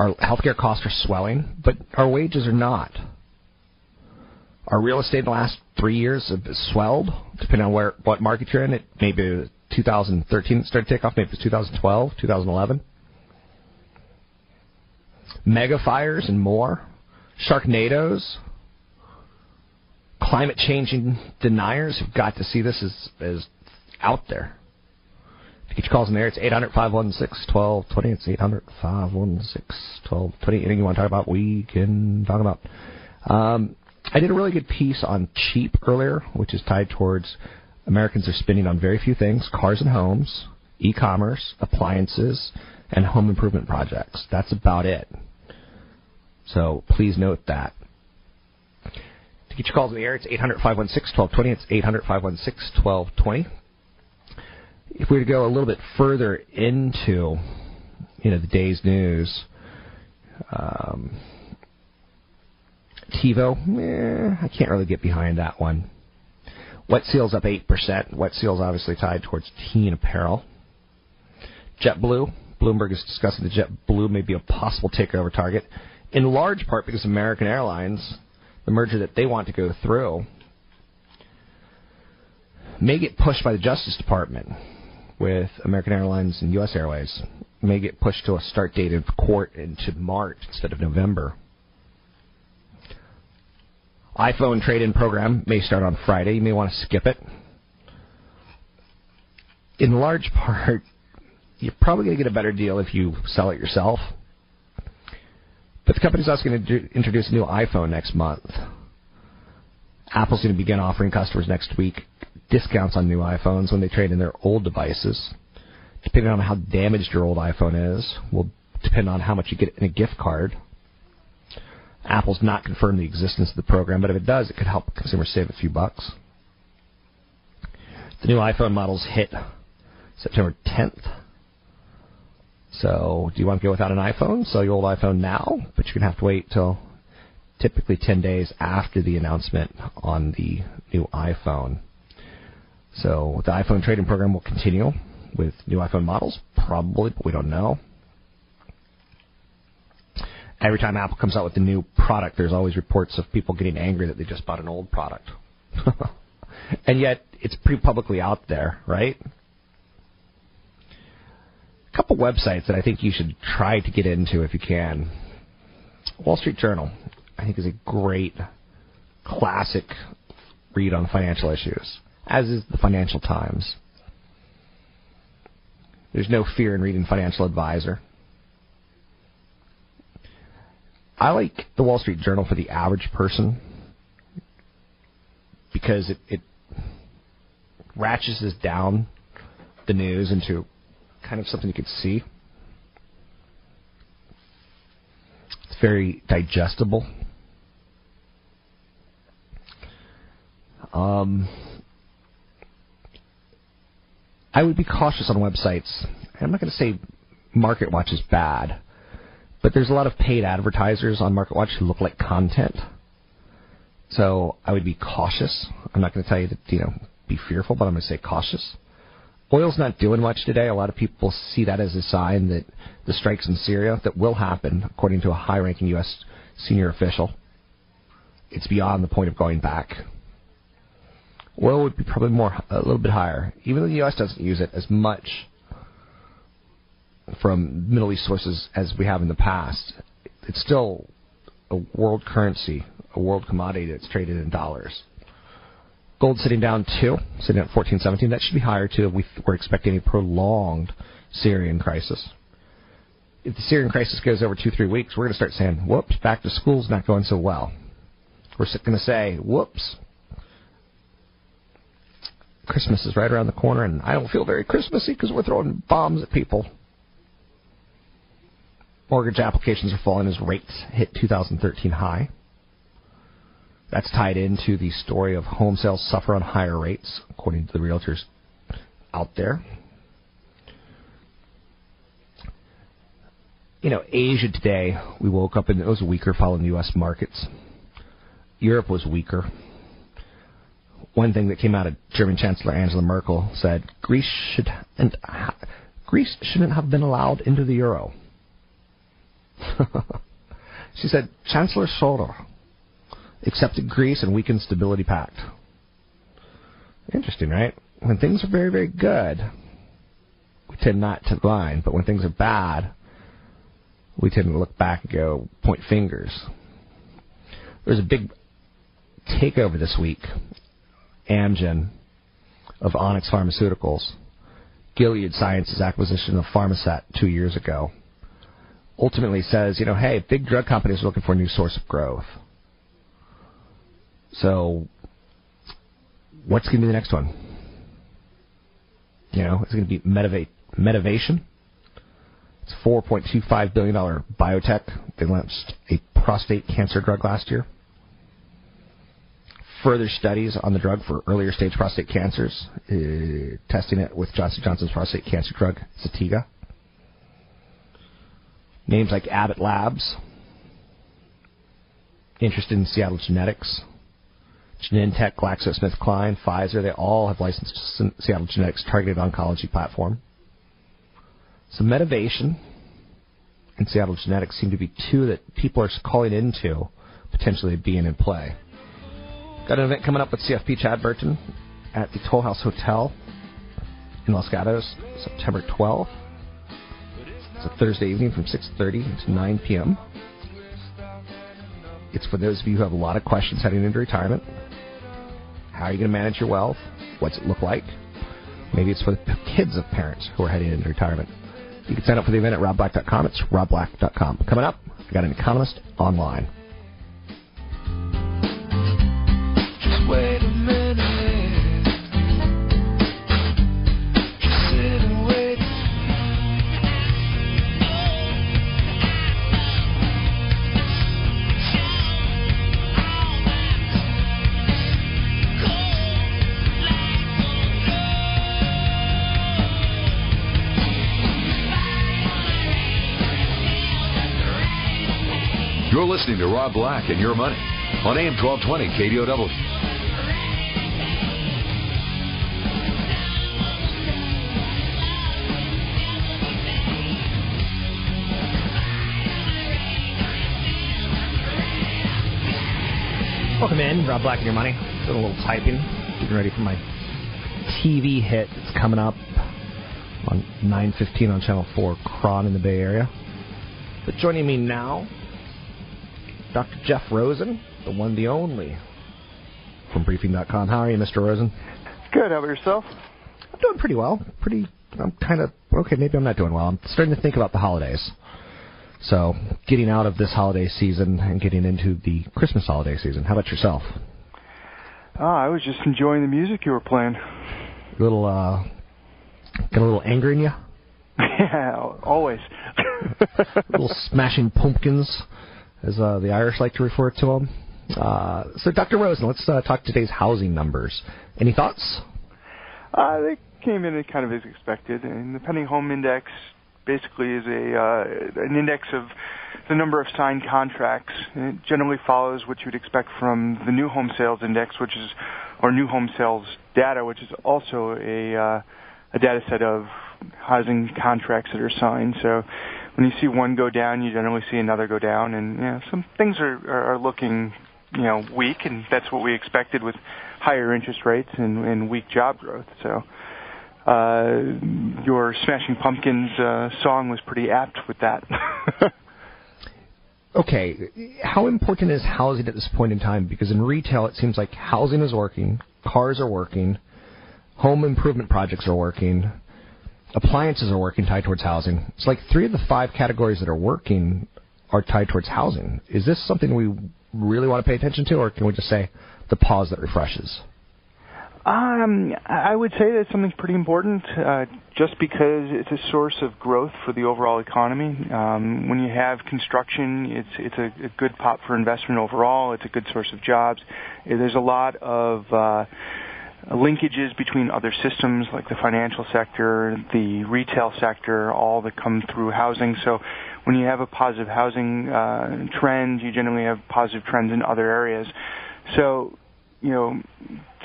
Our healthcare costs are swelling, but our wages are not. Our real estate in the last three years have swelled, depending on where what market you're in. It maybe 2013 it started to take off, maybe it was 2012, 2011. Mega fires and more, Sharknadoes, climate changing deniers have got to see this as as out there. To get your calls in there, it's 800 516 1220. It's 800 516 1220. Anything you want to talk about, we can talk about. Um, I did a really good piece on cheap earlier, which is tied towards Americans are spending on very few things cars and homes, e commerce, appliances, and home improvement projects. That's about it. So please note that. To get your calls in the air, it's 800 516 1220. It's 800 516 1220 if we were to go a little bit further into you know the day's news, um, TiVo, eh, I can't really get behind that one. Wet Seal's up eight percent. Wet Seal's obviously tied towards teen apparel. JetBlue, Bloomberg is discussing the JetBlue may be a possible takeover target, in large part because American Airlines, the merger that they want to go through, may get pushed by the Justice Department with American Airlines and U.S. Airways may get pushed to a start date of court into March instead of November. iPhone trade-in program may start on Friday. You may want to skip it. In large part, you're probably going to get a better deal if you sell it yourself. But the company's also going to do, introduce a new iPhone next month. Apple's going to begin offering customers next week discounts on new iPhones when they trade in their old devices. Depending on how damaged your old iPhone is, will depend on how much you get in a gift card. Apple's not confirmed the existence of the program, but if it does, it could help consumers save a few bucks. The new iPhone models hit September 10th. So, do you want to go without an iPhone? Sell your old iPhone now, but you're going to have to wait till typically 10 days after the announcement on the new iPhone. So the iPhone trading program will continue with new iPhone models, probably, but we don't know. Every time Apple comes out with a new product, there's always reports of people getting angry that they just bought an old product. and yet, it's pretty publicly out there, right? A couple websites that I think you should try to get into if you can. Wall Street Journal, I think, is a great classic read on financial issues as is the Financial Times. There's no fear in reading Financial Advisor. I like the Wall Street Journal for the average person because it, it ratchets down the news into kind of something you could see. It's very digestible. Um, I would be cautious on websites. I'm not going to say MarketWatch is bad, but there's a lot of paid advertisers on MarketWatch who look like content. So I would be cautious. I'm not going to tell you to you know be fearful, but I'm going to say cautious. Oil's not doing much today. A lot of people see that as a sign that the strikes in Syria that will happen, according to a high-ranking U.S. senior official. It's beyond the point of going back oil would be probably more a little bit higher, even though the U.S. doesn't use it as much from Middle East sources as we have in the past. It's still a world currency, a world commodity that's traded in dollars. Gold sitting down too, sitting at 1417. That should be higher too. We, we're expecting a prolonged Syrian crisis. If the Syrian crisis goes over two, three weeks, we're going to start saying, "Whoops, back to school's not going so well." We're going to say, "Whoops, Christmas is right around the corner, and I don't feel very Christmassy because we're throwing bombs at people. Mortgage applications are falling as rates hit 2013 high. That's tied into the story of home sales suffer on higher rates, according to the realtors out there. You know, Asia today, we woke up and it was weaker following the U.S. markets. Europe was weaker. One thing that came out of German Chancellor Angela Merkel said Greece should and Greece shouldn't have been allowed into the euro. she said Chancellor Schröder accepted Greece and weakened Stability Pact. Interesting, right? When things are very, very good, we tend not to mind, but when things are bad, we tend to look back and go point fingers. There's a big takeover this week, Amgen of Onyx Pharmaceuticals, Gilead Sciences acquisition of Pharmasset two years ago, ultimately says, you know, hey, big drug companies are looking for a new source of growth. So, what's going to be the next one? You know, it's going to be Medivate, Medivation. It's a $4.25 billion biotech. They launched a prostate cancer drug last year. Further studies on the drug for earlier stage prostate cancers, uh, testing it with Johnson Johnson's prostate cancer drug, Zytiga. Names like Abbott Labs, interested in Seattle Genetics, Genentech, GlaxoSmithKline, Pfizer, they all have licensed Seattle Genetics targeted oncology platform. So Medivation and Seattle Genetics seem to be two that people are calling into potentially being in play. Got an event coming up with CFP Chad Burton at the Toll House Hotel in Los Gatos, September 12th. It's a Thursday evening from 6.30 to 9 p.m. It's for those of you who have a lot of questions heading into retirement. How are you going to manage your wealth? What's it look like? Maybe it's for the kids of parents who are heading into retirement. You can sign up for the event at robblack.com. It's robblack.com. Coming up, I got an economist online. Listening to Rob Black and Your Money on AM 1220 KDOW. Welcome in, Rob Black and Your Money. Doing a little typing, getting ready for my TV hit that's coming up on 9:15 on Channel 4, KRON in the Bay Area. But joining me now, Dr. Jeff Rosen, the one, the only, from Briefing.com. How are you, Mr. Rosen? Good. How about yourself? I'm doing pretty well. Pretty. I'm kind of okay. Maybe I'm not doing well. I'm starting to think about the holidays. So, getting out of this holiday season and getting into the Christmas holiday season. How about yourself? Ah, I was just enjoying the music you were playing. A little, uh, got a little anger in you? yeah, always. little smashing pumpkins, as uh, the Irish like to refer to them. Uh, so, Dr. Rosen, let's uh, talk today's housing numbers. Any thoughts? Uh, they came in kind of as expected, and the pending home index basically is a uh, an index of the number of signed contracts. And it generally follows what you'd expect from the new home sales index, which is or new home sales data, which is also a uh, a data set of housing contracts that are signed. So when you see one go down, you generally see another go down, and you know, some things are, are, are looking you know weak, and that's what we expected with higher interest rates and, and weak job growth. So uh, your Smashing Pumpkins uh, song was pretty apt with that. okay, how important is housing at this point in time? Because in retail, it seems like housing is working, cars are working, home improvement projects are working, appliances are working tied towards housing. It's like three of the five categories that are working are tied towards housing. Is this something we really want to pay attention to, or can we just say the pause that refreshes? Um, I would say that something's pretty important, uh, just because it's a source of growth for the overall economy. Um, when you have construction, it's it's a, a good pop for investment overall. It's a good source of jobs. There's a lot of uh, linkages between other systems like the financial sector, the retail sector, all that come through housing. So when you have a positive housing uh, trend, you generally have positive trends in other areas. So, you know,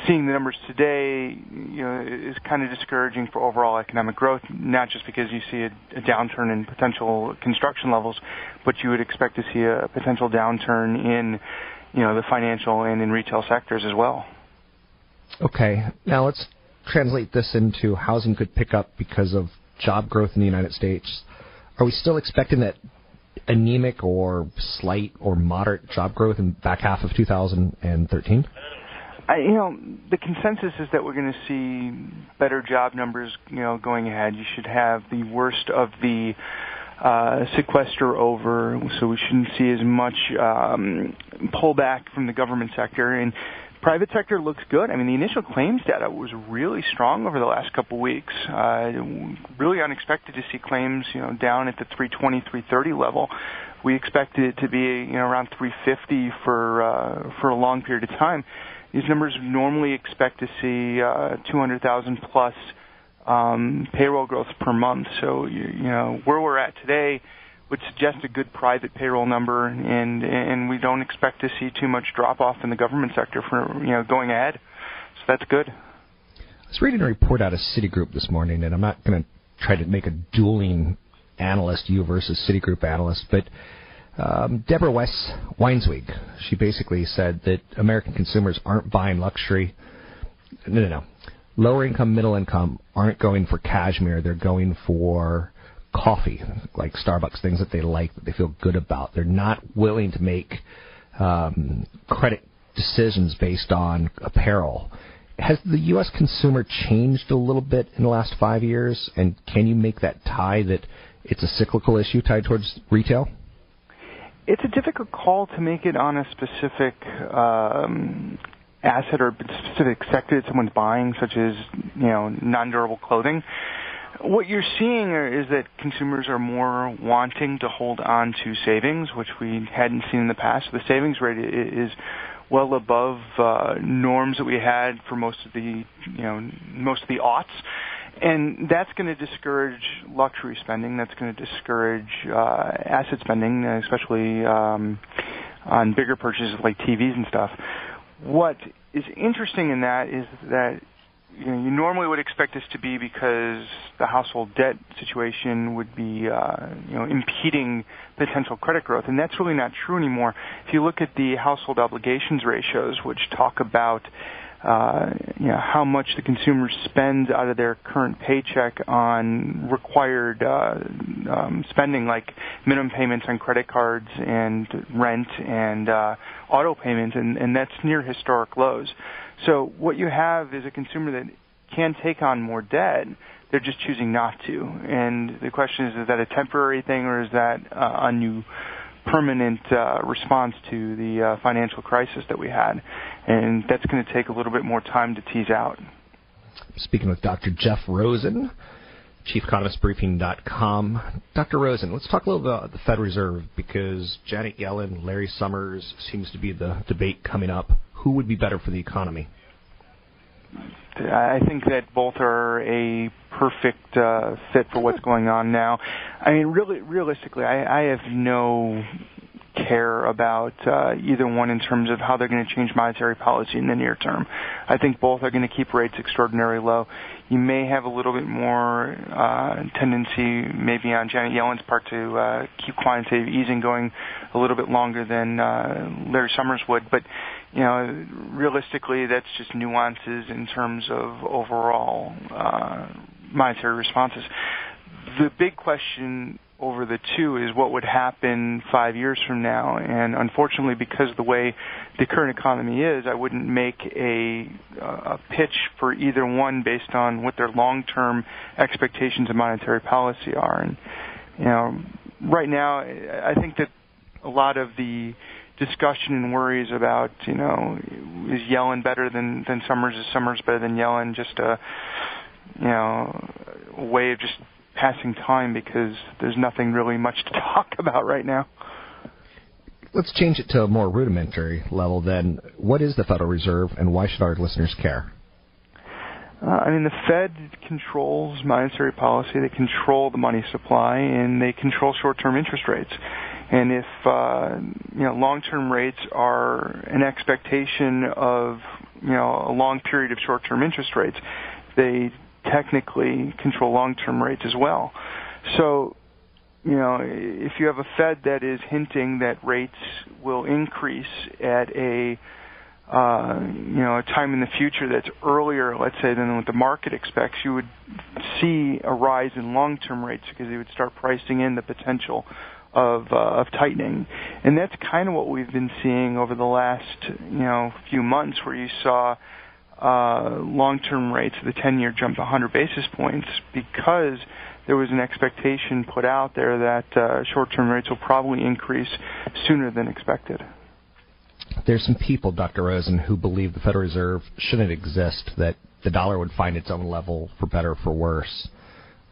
seeing the numbers today, you know, is kind of discouraging for overall economic growth, not just because you see a, a downturn in potential construction levels, but you would expect to see a potential downturn in, you know, the financial and in retail sectors as well. Okay, now let's translate this into housing could pick up because of job growth in the United States. Are we still expecting that anemic or slight or moderate job growth in back half of 2013? I, you know, the consensus is that we're going to see better job numbers, you know, going ahead. You should have the worst of the uh, sequester over, so we shouldn't see as much um, pullback from the government sector. And private sector looks good. I mean, the initial claims data was really strong over the last couple weeks. Uh, really unexpected to see claims, you know, down at the 320, 330 level. We expected it to be, you know, around 350 for uh, for a long period of time. These numbers normally expect to see uh, 200,000 plus um, payroll growth per month. So you, you know where we're at today would suggest a good private payroll number, and and we don't expect to see too much drop off in the government sector for you know going ahead. So that's good. I was reading a report out of Citigroup this morning, and I'm not going to try to make a dueling analyst, you versus Citigroup analyst, but um, Deborah West Weinswig, she basically said that American consumers aren't buying luxury. No, no, no. Lower income, middle income aren't going for cashmere. They're going for coffee, like Starbucks, things that they like, that they feel good about. They're not willing to make um, credit decisions based on apparel. Has the U.S. consumer changed a little bit in the last five years? And can you make that tie that it's a cyclical issue tied towards retail? It's a difficult call to make it on a specific um, asset or specific sector that someone's buying, such as you know non-durable clothing. What you're seeing is that consumers are more wanting to hold on to savings, which we hadn't seen in the past. The savings rate is well above uh, norms that we had for most of the you know most of the aughts and that's going to discourage luxury spending. That's going to discourage uh, asset spending, especially um, on bigger purchases like TVs and stuff. What is interesting in that is that you, know, you normally would expect this to be because the household debt situation would be uh, you know impeding potential credit growth, and that's really not true anymore. If you look at the household obligations ratios, which talk about uh, you know, how much the consumer spends out of their current paycheck on required uh, um, spending, like minimum payments on credit cards and rent and uh, auto payments, and, and that's near historic lows. So what you have is a consumer that can take on more debt. They're just choosing not to. And the question is, is that a temporary thing or is that uh, a new permanent uh, response to the uh, financial crisis that we had, and that's going to take a little bit more time to tease out. Speaking with Dr. Jeff Rosen, ChiefEconomistBriefing.com. Dr. Rosen, let's talk a little about the Fed Reserve because Janet Yellen, Larry Summers seems to be the debate coming up. Who would be better for the economy? I think that both are a perfect uh, fit for what's going on now. I mean, really, realistically, I, I have no care about uh, either one in terms of how they're going to change monetary policy in the near term. I think both are going to keep rates extraordinarily low. You may have a little bit more uh, tendency, maybe on Janet Yellen's part, to uh, keep quantitative easing going a little bit longer than uh, Larry Summers would. But you know, realistically, that's just nuances in terms of overall uh, monetary responses. The big question over the two is what would happen five years from now. And unfortunately, because of the way the current economy is, I wouldn't make a, a pitch for either one based on what their long-term expectations of monetary policy are. And you know, right now, I think that a lot of the discussion and worries about, you know, is Yellen better than than Summers? Is Summers better than Yellen? Just a, you know, a way of just passing time because there's nothing really much to talk about right now. Let's change it to a more rudimentary level then. What is the Federal Reserve and why should our listeners care? Uh, I mean, the Fed controls monetary policy. They control the money supply, and they control short-term interest rates. And if uh, you know long-term rates are an expectation of you know a long period of short-term interest rates, they technically control long-term rates as well. So you know, if you have a Fed that is hinting that rates will increase at a uh, you know a time in the future that's earlier, let's say, than what the market expects, you would see a rise in long-term rates because they would start pricing in the potential of uh, of tightening, and that's kind of what we've been seeing over the last you know few months, where you saw uh, long-term rates of the 10-year jump 100 basis points because there was an expectation put out there that uh, short-term rates will probably increase sooner than expected. There's some people, Dr. Rosen, who believe the Federal Reserve shouldn't exist, that the dollar would find its own level for better or for worse.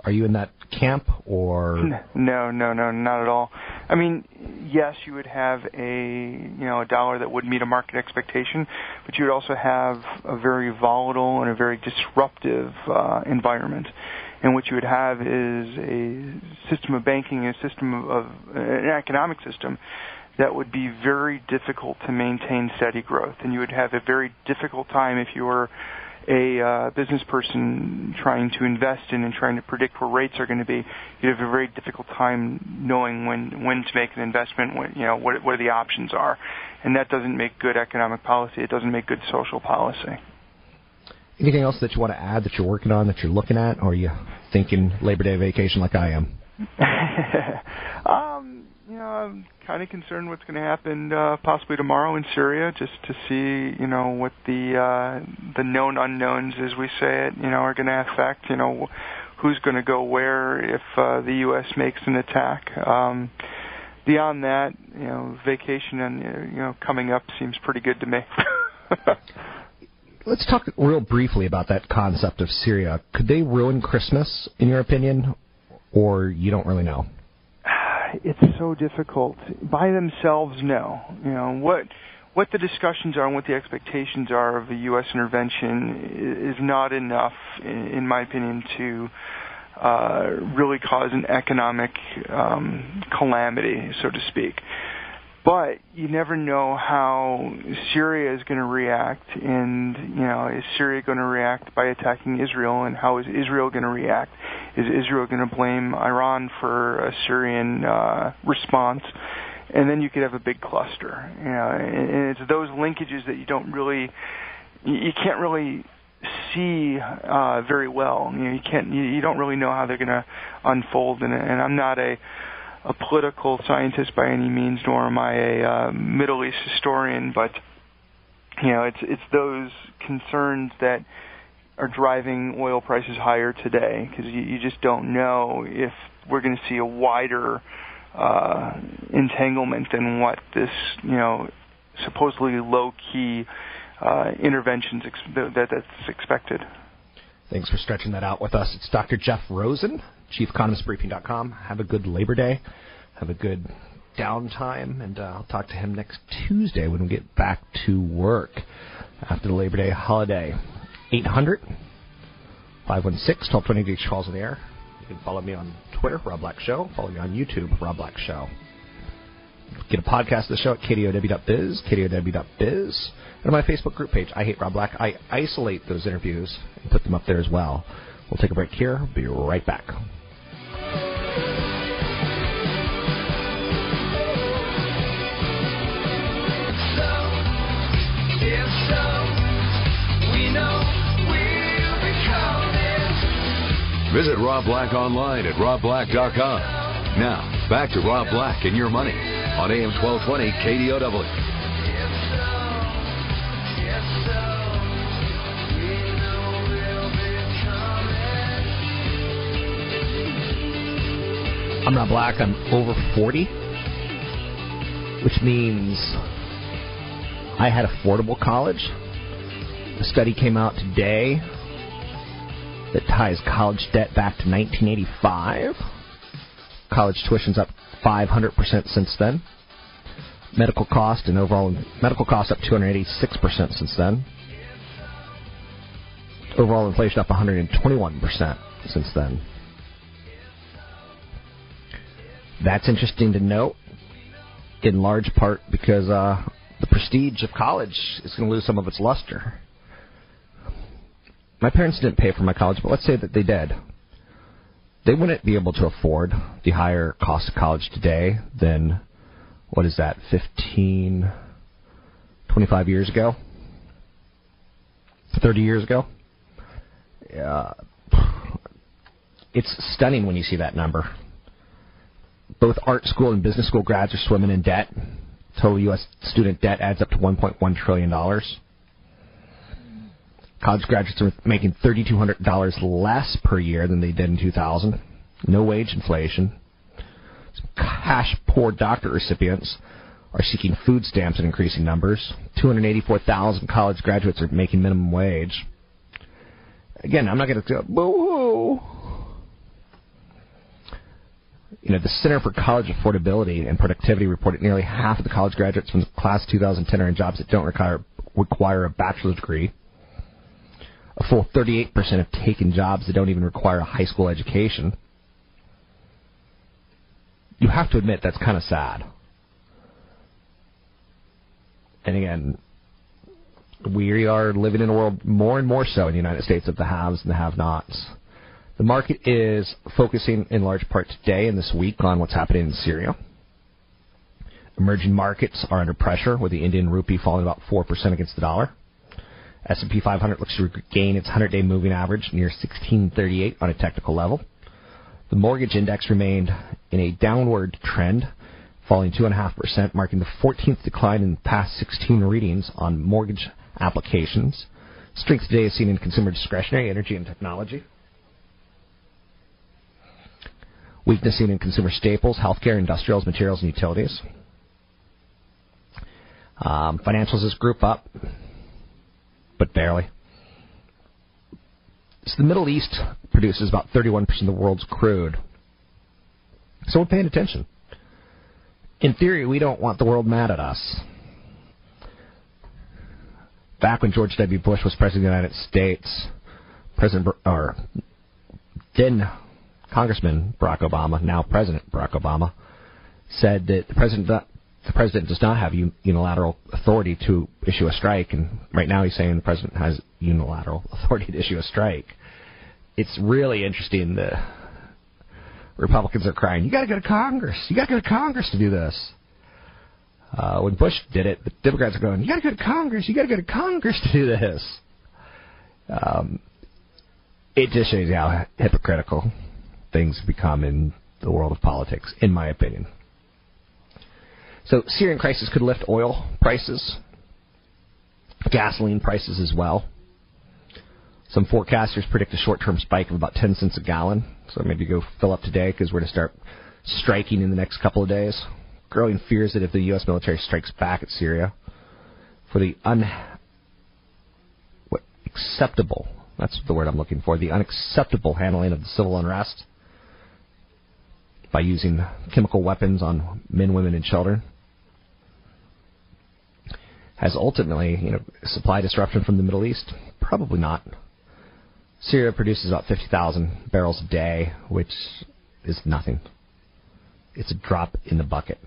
Are you in that camp or No, no, no, not at all. I mean, yes, you would have a you know a dollar that would meet a market expectation, but you would also have a very volatile and a very disruptive uh, environment. And what you would have is a system of banking, a system of, of an economic system that would be very difficult to maintain steady growth, and you would have a very difficult time if you were a uh, business person trying to invest in and trying to predict where rates are going to be, you'd have a very difficult time knowing when when to make an investment, when, you know what what the options are, and that doesn't make good economic policy. It doesn't make good social policy. anything else that you want to add that you're working on that you're looking at, or are you thinking Labor Day vacation like I am? you I'm kind of concerned what's going to happen uh, possibly tomorrow in Syria, just to see, you know, what the uh, the known unknowns, as we say it, you know, are going to affect. You know, who's going to go where if uh, the U.S. makes an attack. Um, beyond that, you know, vacation and uh, you know coming up seems pretty good to me. Let's talk real briefly about that concept of Syria. Could they ruin Christmas, in your opinion, or you don't really know? It's so difficult by themselves. No, you know what what the discussions are and what the expectations are of a U.S. intervention is not enough, in my opinion, to uh, really cause an economic um, calamity, so to speak. But you never know how Syria is going to react, and you know, is Syria going to react by attacking Israel, and how is Israel going to react? Is Israel going to blame Iran for a Syrian uh, response? And then you could have a big cluster. You know, and it's those linkages that you don't really, you can't really see uh, very well. You know, you can't, you, you don't really know how they're going to unfold. And, and I'm not a a political scientist by any means, nor am I a uh, Middle East historian, but you know, it's it's those concerns that are driving oil prices higher today because you, you just don't know if we're going to see a wider uh, entanglement than what this you know supposedly low key uh, interventions ex- that that's expected. Thanks for stretching that out with us. It's Dr. Jeff Rosen, ChiefEconomistBriefing.com. Have a good Labor Day. Have a good downtime, and uh, I'll talk to him next Tuesday when we get back to work after the Labor Day holiday. 800 516 1220 calls in the air. You can follow me on Twitter, Rob Black Show. Follow me on YouTube, Rob Black Show. Get a podcast of the show at kdow.biz, kdow.biz, and my Facebook group page, I Hate Rob Black. I isolate those interviews and put them up there as well. We'll take a break here. Be right back. Visit Rob Black online at robblack.com. Now, back to Rob Black and your money on AM 1220 KDOW. I'm not Black. I'm over 40. which means I had affordable college. A study came out today that ties college debt back to 1985. College tuition's up 500% since then. Medical cost and overall medical cost up 286% since then. Overall inflation up 121% since then. That's interesting to note, in large part because uh, the prestige of college is going to lose some of its luster. My parents didn't pay for my college, but let's say that they did. They wouldn't be able to afford the higher cost of college today than, what is that, 15, 25 years ago? 30 years ago? Uh, it's stunning when you see that number. Both art school and business school grads are swimming in debt. Total U.S. student debt adds up to $1.1 trillion. College graduates are making $3,200 less per year than they did in 2000. No wage inflation. Cash poor doctor recipients are seeking food stamps in increasing numbers. 284,000 college graduates are making minimum wage. Again, I'm not going to boo You know, the Center for College Affordability and Productivity reported nearly half of the college graduates from the class of 2010 are in jobs that don't require require a bachelor's degree. A full 38% have taken jobs that don't even require a high school education. You have to admit that's kind of sad. And again, we are living in a world more and more so in the United States of the haves and the have-nots. The market is focusing in large part today and this week on what's happening in Syria. Emerging markets are under pressure, with the Indian rupee falling about 4% against the dollar. S&P 500 looks to regain its 100-day moving average near 1638 on a technical level. The mortgage index remained in a downward trend, falling 2.5%, marking the 14th decline in the past 16 readings on mortgage applications. Strength today is seen in consumer discretionary, energy, and technology. Weakness seen in consumer staples, healthcare, industrials, materials, and utilities. Um, financials is group up, but barely. So the Middle East produces about 31% of the world's crude. So we're paying attention. In theory, we don't want the world mad at us. Back when George W. Bush was president of the United States, President or then Congressman Barack Obama, now President Barack Obama, said that the president the president does not have unilateral authority to issue a strike, and right now he's saying the president has unilateral authority to issue a strike. It's really interesting. The Republicans are crying, "You got to go to Congress. You got to go to Congress to do this." Uh, when Bush did it, the Democrats are going, "You got to go to Congress. You got to go to Congress to do this." Um, it just shows you how hypocritical things become in the world of politics, in my opinion. So, Syrian crisis could lift oil prices, gasoline prices as well. Some forecasters predict a short-term spike of about 10 cents a gallon. So maybe go fill up today because we're going to start striking in the next couple of days. Growing fears that if the U.S. military strikes back at Syria, for the un what acceptable that's the word I'm looking for the unacceptable handling of the civil unrest by using chemical weapons on men, women, and children has ultimately, you know, supply disruption from the Middle East? Probably not. Syria produces about 50,000 barrels a day, which is nothing. It's a drop in the bucket.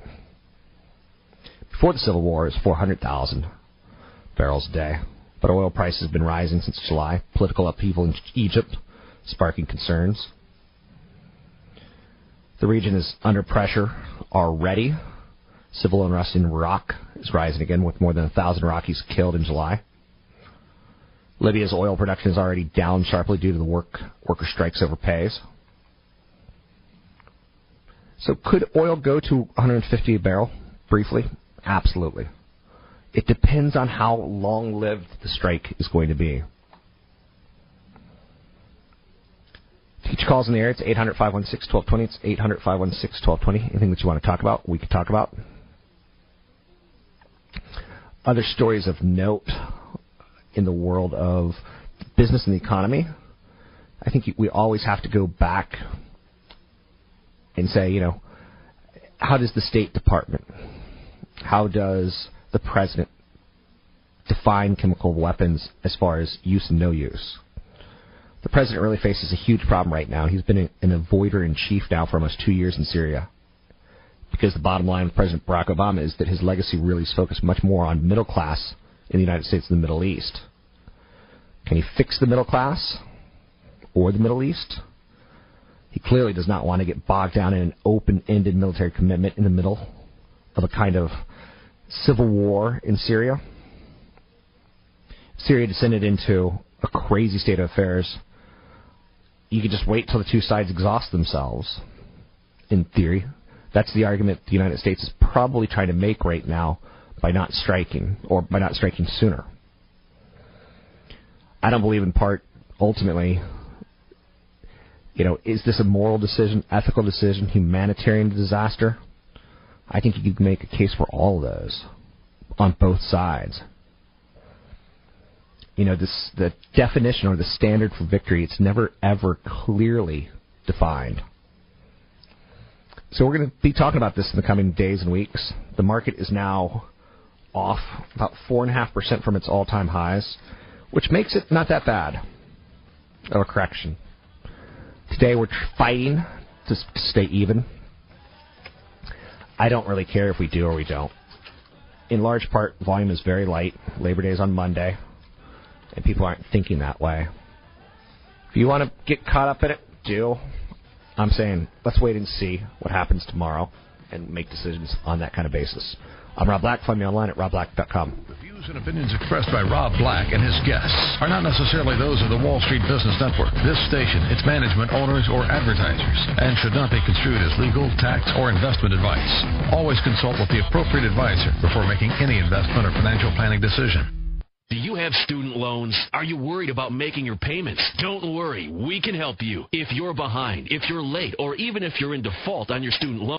Before the Civil War, it was 400,000 barrels a day. But oil prices have been rising since July. Political upheaval in Egypt sparking concerns. The region is under pressure already. Civil unrest in Iraq is rising again, with more than a thousand Iraqis killed in July. Libya's oil production is already down sharply due to the work worker strikes over pays. So could oil go to 150 a barrel briefly? Absolutely. It depends on how long-lived the strike is going to be. Teach calls in the air. It's 800 516 1220. It's 800 516 1220. Anything that you want to talk about, we could talk about. Other stories of note in the world of business and the economy, I think we always have to go back and say, you know, how does the State Department, how does the President define chemical weapons as far as use and no use? The President really faces a huge problem right now. He's been an avoider in chief now for almost two years in Syria. Because the bottom line with President Barack Obama is that his legacy really is focused much more on middle class in the United States than the Middle East. Can he fix the middle class or the Middle East? He clearly does not want to get bogged down in an open ended military commitment in the middle of a kind of civil war in Syria. Syria descended into a crazy state of affairs. You could just wait till the two sides exhaust themselves, in theory. That's the argument the United States is probably trying to make right now by not striking, or by not striking sooner. I don't believe in part, ultimately, you know, is this a moral decision, ethical decision, humanitarian disaster? I think you could make a case for all of those on both sides. You know, this the definition or the standard for victory, it's never ever clearly defined. So we're going to be talking about this in the coming days and weeks. The market is now off about four and a half percent from its all-time highs, which makes it not that bad of a correction. Today we're fighting to stay even. I don't really care if we do or we don't. In large part, volume is very light. Labor Day is on Monday, and people aren't thinking that way. If you want to get caught up in it, do. I'm saying let's wait and see what happens tomorrow and make decisions on that kind of basis. I'm Rob Black. Find me online at robblack.com. The views and opinions expressed by Rob Black and his guests are not necessarily those of the Wall Street Business Network, this station, its management, owners, or advertisers, and should not be construed as legal, tax, or investment advice. Always consult with the appropriate advisor before making any investment or financial planning decision. Do you have student loans? Are you worried about making your payments? Don't worry, we can help you. If you're behind, if you're late, or even if you're in default on your student loan.